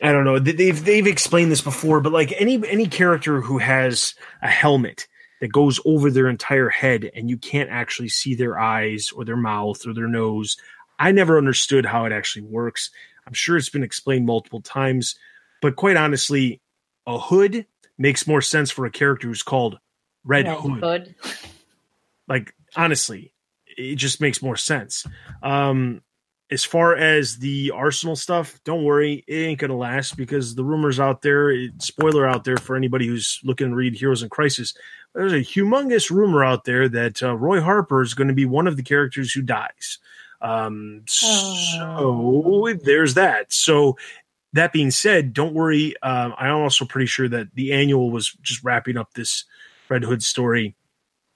I don't know. They've they've explained this before, but like any any character who has a helmet that goes over their entire head and you can't actually see their eyes or their mouth or their nose, I never understood how it actually works. I'm sure it's been explained multiple times, but quite honestly, a hood makes more sense for a character who's called Red, Red Hood. Hood. *laughs* Like honestly, it just makes more sense. Um, as far as the Arsenal stuff, don't worry, it ain't gonna last because the rumors out there. It, spoiler out there for anybody who's looking to read Heroes in Crisis. There's a humongous rumor out there that uh, Roy Harper is going to be one of the characters who dies. Um, so there's that. So that being said, don't worry. Um, I'm also pretty sure that the annual was just wrapping up this Red Hood story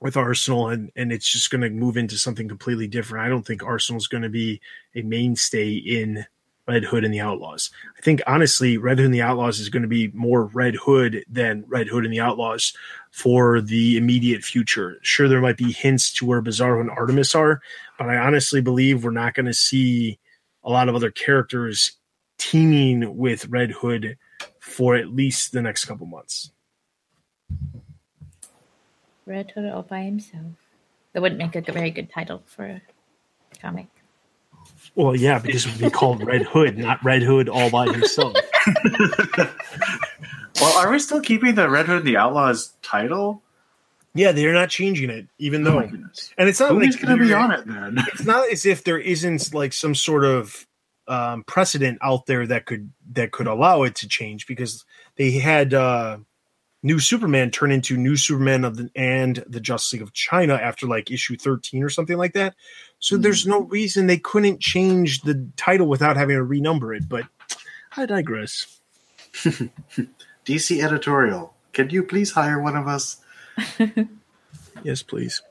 with Arsenal, and and it's just going to move into something completely different. I don't think Arsenal is going to be a mainstay in Red Hood and the Outlaws. I think honestly, Red Hood and the Outlaws is going to be more Red Hood than Red Hood and the Outlaws for the immediate future. Sure, there might be hints to where Bizarro and Artemis are, but I honestly believe we're not going to see a lot of other characters teaming with Red Hood for at least the next couple months. Red Hood all by himself. That wouldn't make a very good title for a comic. Well, yeah, because it would be called Red Hood, not Red Hood all by himself. *laughs* Well, are we still keeping the Red Hood and the Outlaws title? yeah, they're not changing it, even Oh though, my goodness. and it's not Who's like going to be on it then? *laughs* It's not as if there isn't like some sort of um, precedent out there that could that could allow it to change because they had uh, New Superman turn into New Superman of the and the Justice League of China after like issue thirteen or something like that. So there's no reason they couldn't change the title without having to renumber it. But I digress. *laughs* DC editorial. Can you please hire one of us? *laughs* Yes, please.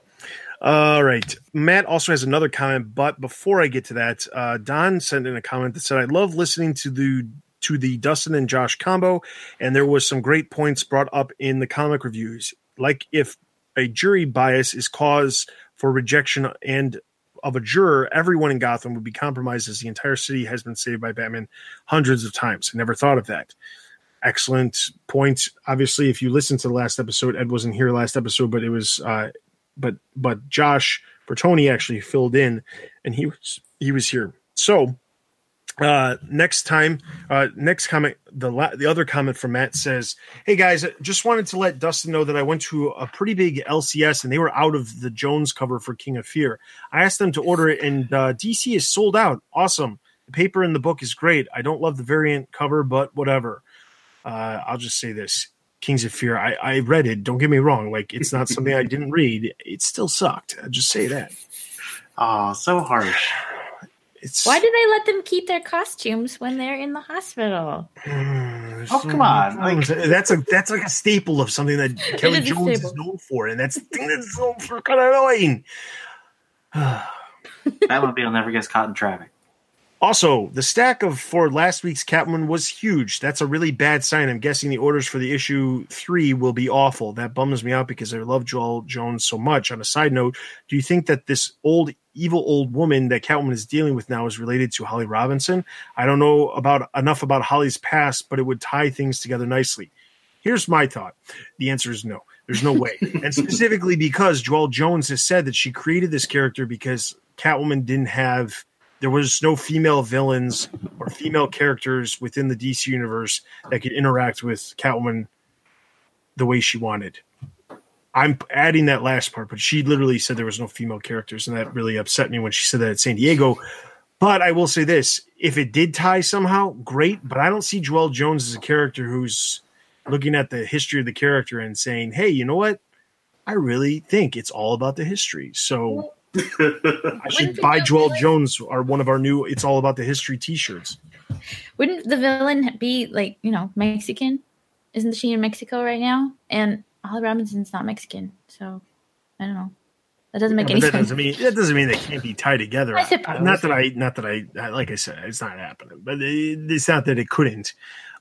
All right. Matt also has another comment, but before I get to that, uh, Don sent in a comment that said, "I love listening to the to the Dustin and Josh combo, and there was some great points brought up in the comic reviews, like if a jury bias is cause for rejection and of a juror, everyone in Gotham would be compromised as the entire city has been saved by Batman hundreds of times. I never thought of that." Excellent point. Obviously, if you listen to the last episode, Ed wasn't here last episode, but it was uh, but but Josh Bertoni actually filled in, and he was he was here. So uh, next time, uh, next comment, the la- the other comment from Matt says, "Hey guys, just wanted to let Dustin know that I went to a pretty big LCS and they were out of the Jones cover for King of Fear. I asked them to order it, and uh, DC is sold out. Awesome. The paper in the book is great. I don't love the variant cover, but whatever. Uh, I'll just say this." Kings of Fear. I, I read it. Don't get me wrong. Like it's not something I didn't read. It still sucked. I'll just say that. Oh, so harsh. It's Why do they let them keep their costumes when they're in the hospital? Mm, oh, come on. Like, that's a that's like a staple of something that *laughs* Kelley is a Jones is known for, and that's the thing that's *laughs* so freaking annoying. *sighs* Batmobile never gets caught in traffic. Also, the stack of for last week's Catwoman was huge. That's a really bad sign. I'm guessing the orders for the issue three will be awful. That bums me out because I love Joëlle Jones so much. On a side note, do you think that this old evil old woman that Catwoman is dealing with now is related to Holly Robinson? I don't know about enough about Holly's past, but it would tie things together nicely. Here's my thought. The answer is no. There's no way. *laughs* and specifically because Joëlle Jones has said that she created this character because Catwoman didn't have there was no female villains or female characters within the DC universe that could interact with Catwoman the way she wanted. I'm adding that last part, but she literally said there was no female characters, and that really upset me when she said that at San Diego. But I will say this: if it did tie somehow, great. But I don't see Joëlle Jones as a character who's looking at the history of the character and saying, "Hey, you know what? I really think it's all about the history." So I should buy Joëlle villain- Jones or one of our new "It's All About the History" T-shirts. Wouldn't the villain be like you know Mexican? Isn't she in Mexico right now? And Holly Robinson's not Mexican, so I don't know. That doesn't make But any that sense. doesn't mean that doesn't mean they can't be tied together. I. Not that I, not that I, I- like I said, it's not happening. But it, it's not that it couldn't.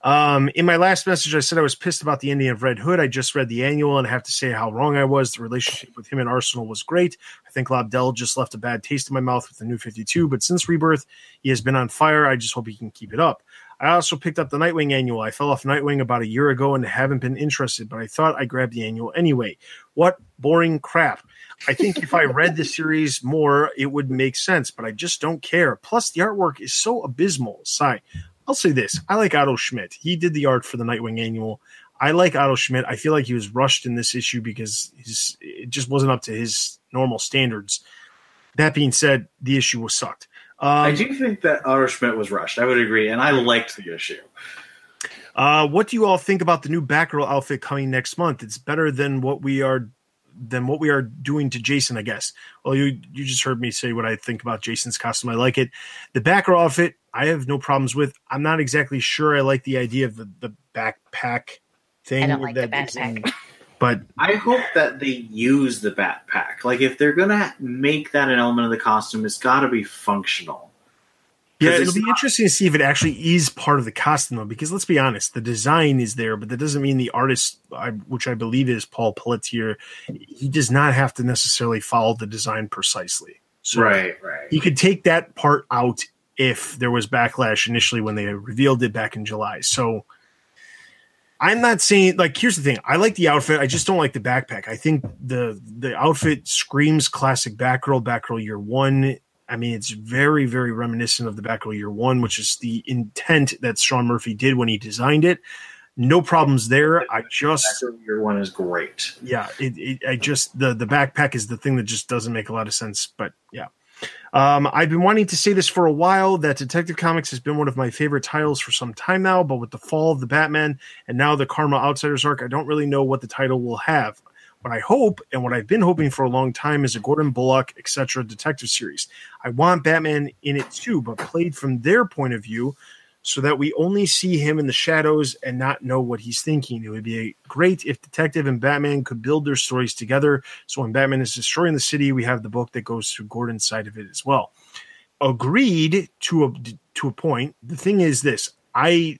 Um, in my last message, I said I was pissed about the ending of Red Hood. I just read the annual, and I have to say how wrong I was. The relationship with him and Arsenal was great. I think Lobdell just left a bad taste in my mouth with the new 52, but since Rebirth, he has been on fire. I just hope he can keep it up. I also picked up the Nightwing annual. I fell off Nightwing about a year ago and haven't been interested, but I thought I grabbed the annual anyway. What boring crap. I think if I *laughs* read the series more, it would make sense, but I just don't care. Plus, the artwork is so abysmal. Sigh. I'll say this I like Otto Schmidt. He did the art for the Nightwing annual. I like Otto Schmidt. I feel like he was rushed in this issue because his, it just wasn't up to his normal standards. That being said, the issue was sucked. Um, I do think that Otto Schmidt was rushed. I would agree, and I liked the issue. Uh, what do you all think about the new Batgirl outfit coming next month? It's better than what we are than what we are doing to Jason, I guess. Well, you you just heard me say what I think about Jason's costume. I like it. The back Batgirl outfit, I have no problems with. I'm not exactly sure I like the idea of the, the backpack thing. I don't like the that it's in- backpack. *laughs* but I hope that they use the backpack. Like, if they're gonna make that an element of the costume, it's got to be functional. Yeah, it'll be not- interesting to see if it actually is part of the costume, though, because let's be honest, the design is there, but that doesn't mean the artist, I, which I believe is Paul Pelletier, he does not have to necessarily follow the design precisely. So Right, right. he could take that part out if there was backlash initially when they revealed it back in July. So I'm not saying like here's the thing. I like the outfit. I just don't like the backpack. I think the the outfit screams classic Batgirl, Batgirl Year One. I mean, it's very, very reminiscent of the Batgirl Year One, which is the intent that Sean Murphy did when he designed it. No problems there. I just Year One is great. yeah, it, it I just the the backpack is the thing that just doesn't make a lot of sense. But yeah, um, I've been wanting to say this for a while that Detective Comics has been one of my favorite titles for some time now. But with the fall of the Batman and now the Karma Outsiders arc, I don't really know what the title will have. What I hope and what I've been hoping for a long time is a Gordon Bullock, etc. detective series. I want Batman in it too, but played from their point of view so that we only see him in the shadows and not know what he's thinking. It would be great if Detective and Batman could build their stories together. So when Batman is destroying the city, we have the book that goes through Gordon's side of it as well. Agreed to a to a point. The thing is this: I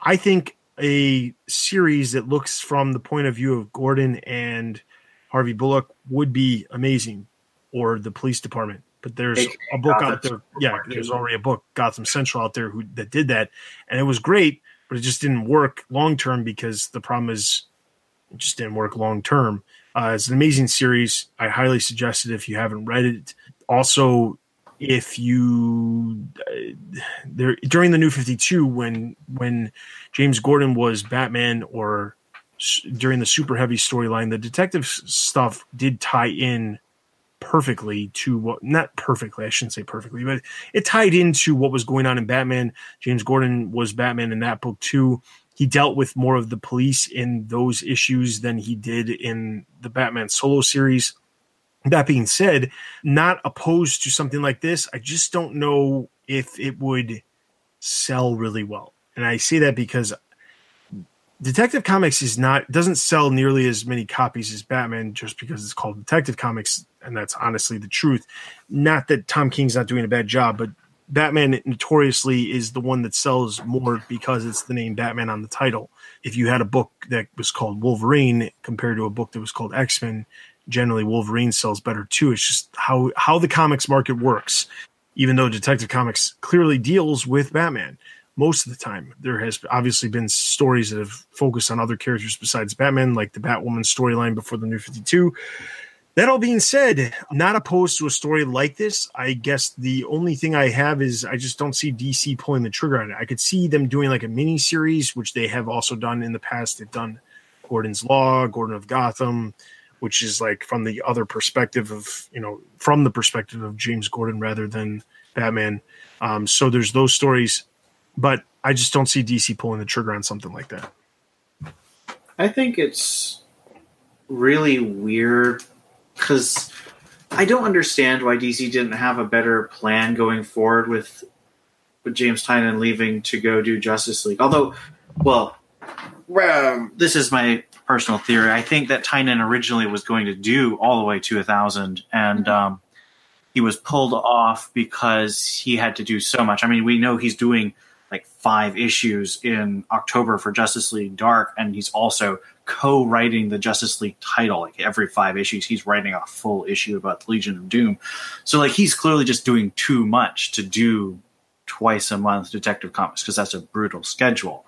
I think a series that looks from the point of view of Gordon and Harvey Bullock would be amazing, or the police department. But there's a book Gotham out there. Yeah, there's already a book, Gotham Central, out there who that did that, and it was great, but it just didn't work long term because the problem is it just didn't work long term. Uh, it's an amazing series. I highly suggest it if you haven't read it. Also, if you uh, there during the New Fifty Two when when James Gordon was Batman or during the Superheavy storyline, the detective stuff did tie in perfectly to what not perfectly, I shouldn't say perfectly, but it tied into what was going on in Batman. James Gordon was Batman in that book too. He dealt with more of the police in those issues than he did in the Batman solo series. That being said, not opposed to something like this. I just don't know if it would sell really well. And I say that because Detective Comics is not doesn't sell nearly as many copies as Batman just because it's called Detective Comics, and that's honestly the truth. Not that Tom King's not doing a bad job, but Batman notoriously is the one that sells more because it's the name Batman on the title. If you had a book that was called Wolverine compared to a book that was called X Men, generally Wolverine sells better too. It's just how how the comics market works. Even though Detective Comics clearly deals with Batman most of the time, there has obviously been stories that have focused on other characters besides Batman, like the Batwoman storyline before the New Fifty Two. That all being said, I'm not opposed to a story like this. I guess the only thing I have is I just don't see DC pulling the trigger on it. I could see them doing like a mini series, which they have also done in the past. They've done Gordon's Law, Gordon of Gotham, which is like from the other perspective of you know from the perspective of James Gordon rather than Batman. Um, so there's those stories, but I just don't see DC pulling the trigger on something like that. I think it's really weird because I don't understand why DC didn't have a better plan going forward with with James Tynion leaving to go do Justice League. Although, well, um, this is my personal theory. I think that Tynion originally was going to do all the way to a thousand, and um, he was pulled off because he had to do so much. I mean, we know he's doing like five issues in October for Justice League Dark, and he's also co-writing the Justice League title. Like every five issues, he's writing a full issue about the Legion of Doom. So like he's clearly just doing too much to do twice a month Detective Comics because that's a brutal schedule.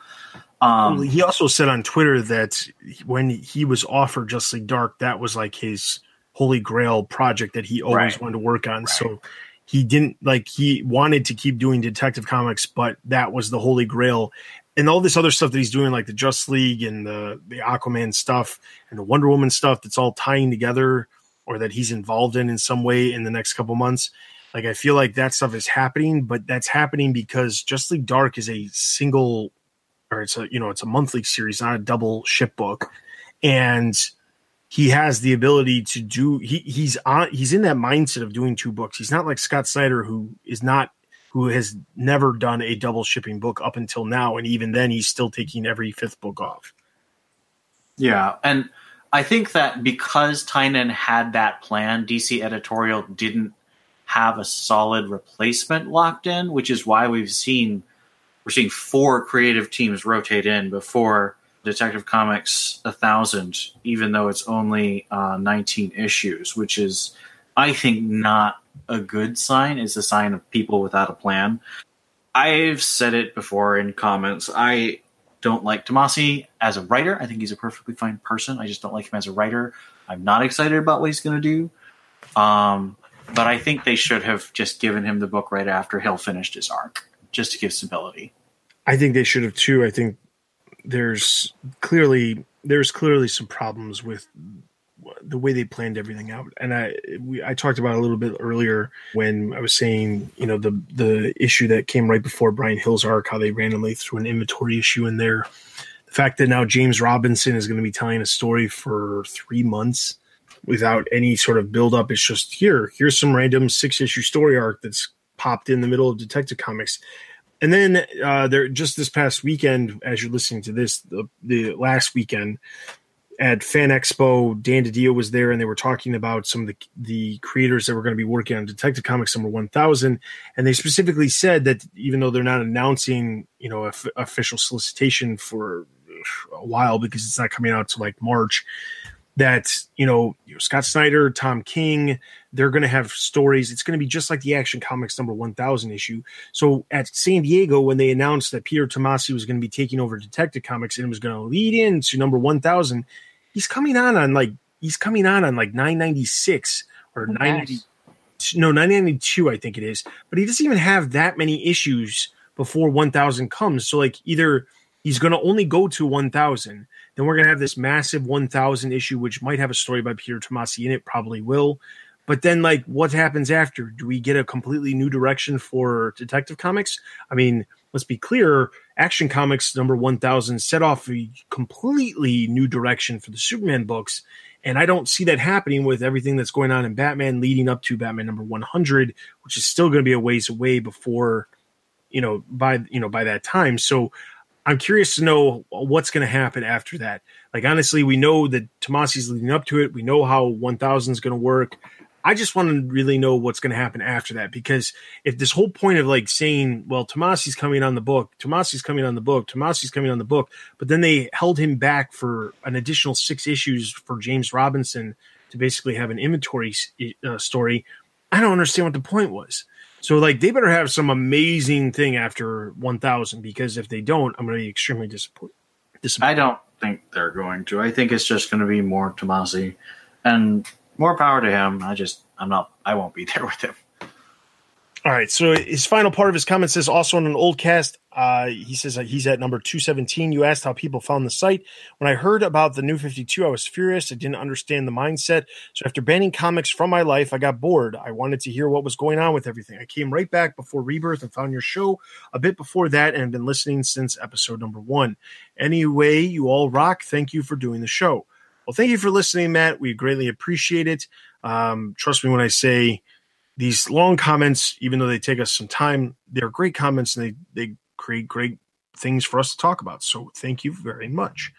Um, Well, he also said on Twitter that when he was offered League Dark, that was like his holy grail project that he always Right. wanted to work on. So he didn't like he wanted to keep doing Detective Comics, but that was the holy grail. And all this other stuff that he's doing, like the Just League and the the Aquaman stuff and the Wonder Woman stuff, that's all tying together. or that he's involved in in some way in the next couple months. Like I feel like that stuff is happening, but that's happening because Just League Dark is a single or it's a you know it's a monthly series, not a double ship book, and he has the ability to do he he's on he's in that mindset of doing two books. He's not like Scott Snyder who is not who has never done a double shipping book up until now, and even then he's still taking every fifth book off. Yeah, and I think that because Tynion had that plan, DC editorial didn't have a solid replacement locked in, which is why we've seen we're seeing four creative teams rotate in before Detective Comics a thousand, even though it's only uh, 19 issues, which is, I think, not a good sign. It's a sign of people without a plan. I've said it before in comments. I don't like Tomasi as a writer. I think he's a perfectly fine person. I just don't like him as a writer. I'm not excited about what he's going to do. Um, but I think they should have just given him the book right after Hill finished his arc, just to give stability. I think they should have too. I think there's clearly there's clearly some problems with the way they planned everything out and i we, i talked about a little bit earlier when i was saying you know the the issue that came right before Bryan Hill's arc how they randomly threw an inventory issue in there the fact that now james robinson is going to be telling a story for three months without any sort of build up it's just here here's some random six issue story arc that's popped in the middle of detective comics. And then uh, there, just this past weekend, as you're listening to this, the, the last weekend at Fan Expo, Dan DiDio was there, and they were talking about some of the the creators that were going to be working on Detective Comics number one thousand, and they specifically said that even though they're not announcing, you know, official solicitation for a while because it's not coming out to like March, that you know, you know Scott Snyder, Tom King, they're going to have stories. It's going to be just like the Action Comics number 1000 issue. So at San Diego, when they announced that Peter Tomasi was going to be taking over Detective Comics and it was going to lead into number 1000, he's coming on on like, he's coming on on like 996 or oh, 90, no, 992, I think it is. But he doesn't even have that many issues before 1000 comes. So like either he's going to only go to 1000 then we're going to have this massive 1000 issue which might have a story by peter tomasi in it probably will but then, like, what happens after? Do we get a completely new direction for Detective Comics? I mean, let's be clear Action Comics number 1000 set off a completely new direction for the Superman books. And I don't see that happening with everything that's going on in Batman leading up to Batman number 100, which is still going to be a ways away before, you know, by, you know, by that time. So I'm curious to know what's going to happen after that. Like, honestly, we know that Tomasi's leading up to it. We know how 1000 is going to work. I just want to really know what's going to happen after that because if this whole point of like saying, well, Tomasi's coming on the book, Tomasi's coming on the book, Tomasi's coming on the book, but then they held him back for an additional six issues for James Robinson to basically have an inventory uh, story. I don't understand what the point was. So like they better have some amazing thing after 1000 because if they don't, I'm going to be extremely disappointed. disappointed. I don't think they're going to. I think it's just going to be more Tomasi and more power to him. I just, I'm not, I won't be *laughs* there with him. All right. So his final part of his comment says also on an old cast, uh, he says he's at number 217. You asked how people found the site. When I heard about the new 52, I was furious. I didn't understand the mindset. So after banning comics from my life, I got bored. I wanted to hear what was going on with everything. I came right back before Rebirth and found your show a bit before that and have been listening since episode number one. Anyway, you all rock. Thank you for doing the show. Well, thank you for listening, Matt. We greatly appreciate it. Um, trust me when I say these long comments, even though they take us some time, they're great comments and they, they create great things for us to talk about. So thank you very much.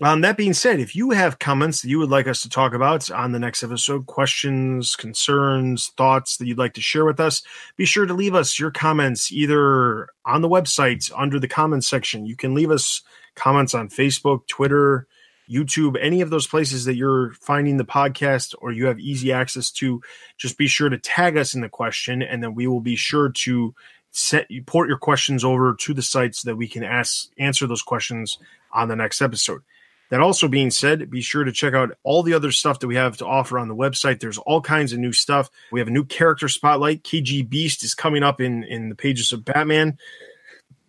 Um, that being said, if you have comments that you would like us to talk about on the next episode, questions, concerns, thoughts that you'd like to share with us, be sure to leave us your comments either on the website under the comments section. You can leave us comments on Facebook, Twitter, YouTube, any of those places that you're finding the podcast or you have easy access to, just be sure to tag us in the question, and then we will be sure to set port your questions over to the site so that we can ask answer those questions on the next episode. That also being said, be sure to check out all the other stuff that we have to offer on the website. There's all kinds of new stuff. We have a new character spotlight. KG Beast is coming up in in the pages of Batman.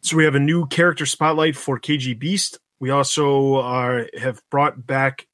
So we have a new character spotlight for KG Beast. We also are have brought back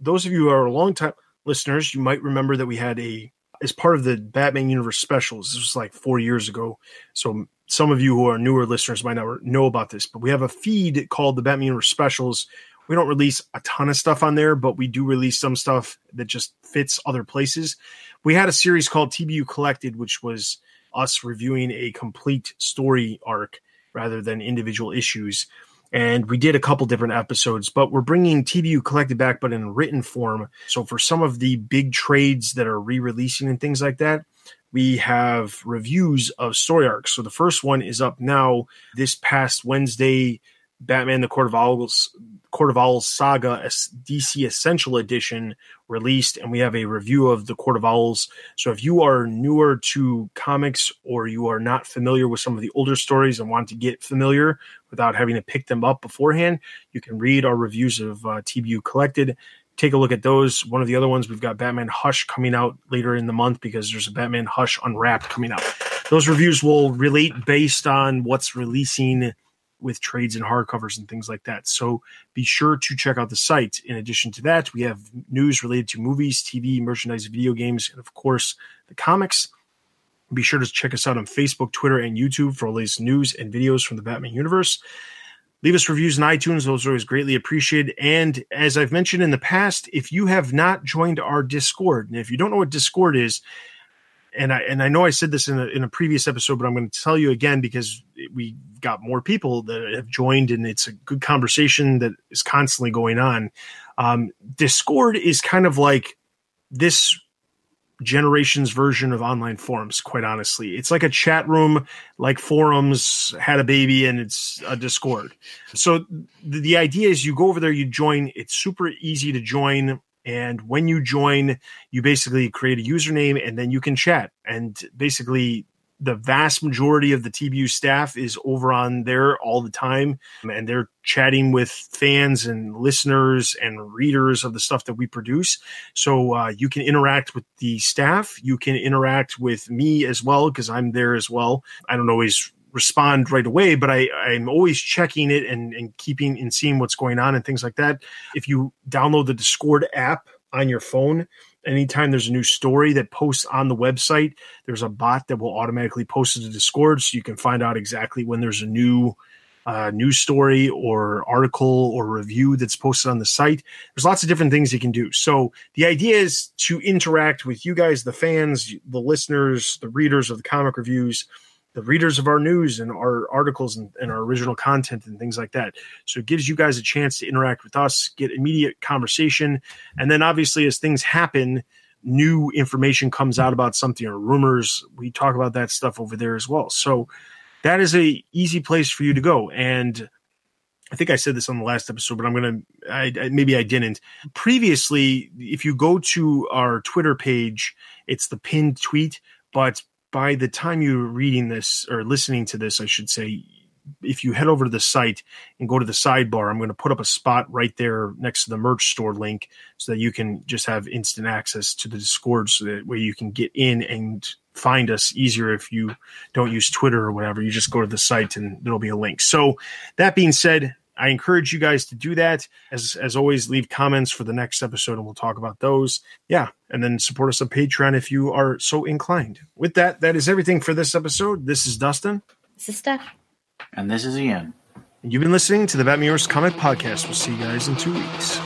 those of you who are long time listeners, you might remember that we had a as part of the Batman Universe specials. This was like four years ago. So some of you who are newer listeners might not know about this, but we have a feed called the Batman Universe Specials. We don't release a ton of stuff on there, but we do release some stuff that just fits other places. We had a series called TBU Collected, which was us reviewing a complete story arc rather than individual issues. And we did a couple different episodes, but we're bringing TBU Collected back, but in written form. So for some of the big trades that are re releasing and things like that, we have reviews of story arcs. So the first one is up now this past Wednesday. Batman: The Court of Owls, Court of Owls Saga DC Essential Edition released, and we have a review of The Court of Owls. So if you are newer to comics or you are not familiar with some of the older stories and want to get familiar without having to pick them up beforehand, you can read our reviews of uh, TBU Collected. Take a look at those. One of the other ones, we've got Batman Hush coming out later in the month because there's a Batman Hush Unwrapped coming out. Those reviews will relate based on what's releasing with trades and hardcovers and things like that. So be sure to check out the site. In addition to that, we have news related to movies, TV, merchandise, video games, and of course, the comics. Be sure to check us out on Facebook, Twitter, and YouTube for all latest news and videos from the Batman universe. Leave us reviews on iTunes. Those are always greatly appreciated. And as I've mentioned in the past, if you have not joined our Discord, and if you don't know what Discord is, and I and I know I said this in a, in a previous episode, but I'm going to tell you again because we got more people that have joined, and it's a good conversation that is constantly going on. Um, Discord is kind of like this generation's version of online forums. Quite honestly, it's like a chat room, like forums had a baby, and it's a Discord. So the, the idea is you go over there, you join. It's super easy to join and when you join, you basically create a username and then you can chat. And basically, the vast majority of the TBU staff is over on there all the time, and they're chatting with fans and listeners and readers of the stuff that we produce. So uh, you can interact with the staff. You can interact with me as well because I'm there as well. I don't always respond right away, but I, I'm always checking it and, and keeping and seeing what's going on and things like that. If you download the Discord app on your phone, anytime there's a new story that posts on the website, there's a bot that will automatically post it to Discord so you can find out exactly when there's a new uh, news story or article or review that's posted on the site. There's lots of different things you can do. So the idea is to interact with you guys, the fans, the listeners, the readers of the comic reviews the readers of our news and our articles and, and, our original content and things like that. So it gives you guys a chance to interact with us, get immediate conversation, and then obviously as things happen, new information comes out about something or rumors. We talk about that stuff over there as well. So that is a easy place for you to go. And I think I said this on the last episode, but I'm gonna I, I, maybe I didn't. Previously, if you go to our Twitter page, it's the pinned tweet. But by the time you're reading this or listening to this, I should say, if you head over to the site and go to the sidebar, I'm going to put up a spot right there next to the merch store link so that you can just have instant access to the Discord so that way you can get in and find us easier if you don't use Twitter or whatever. You just go to the site and there'll be a link. So that being said, I encourage you guys to do that. As as always, leave comments for the next episode, and we'll talk about those. Yeah, and then support us on Patreon if you are so inclined. With that, that is everything for this episode. This is Dustin. This is Steph. And this is Ian. You've been listening to the Batman Universe Comic Podcast. We'll see you guys in two weeks.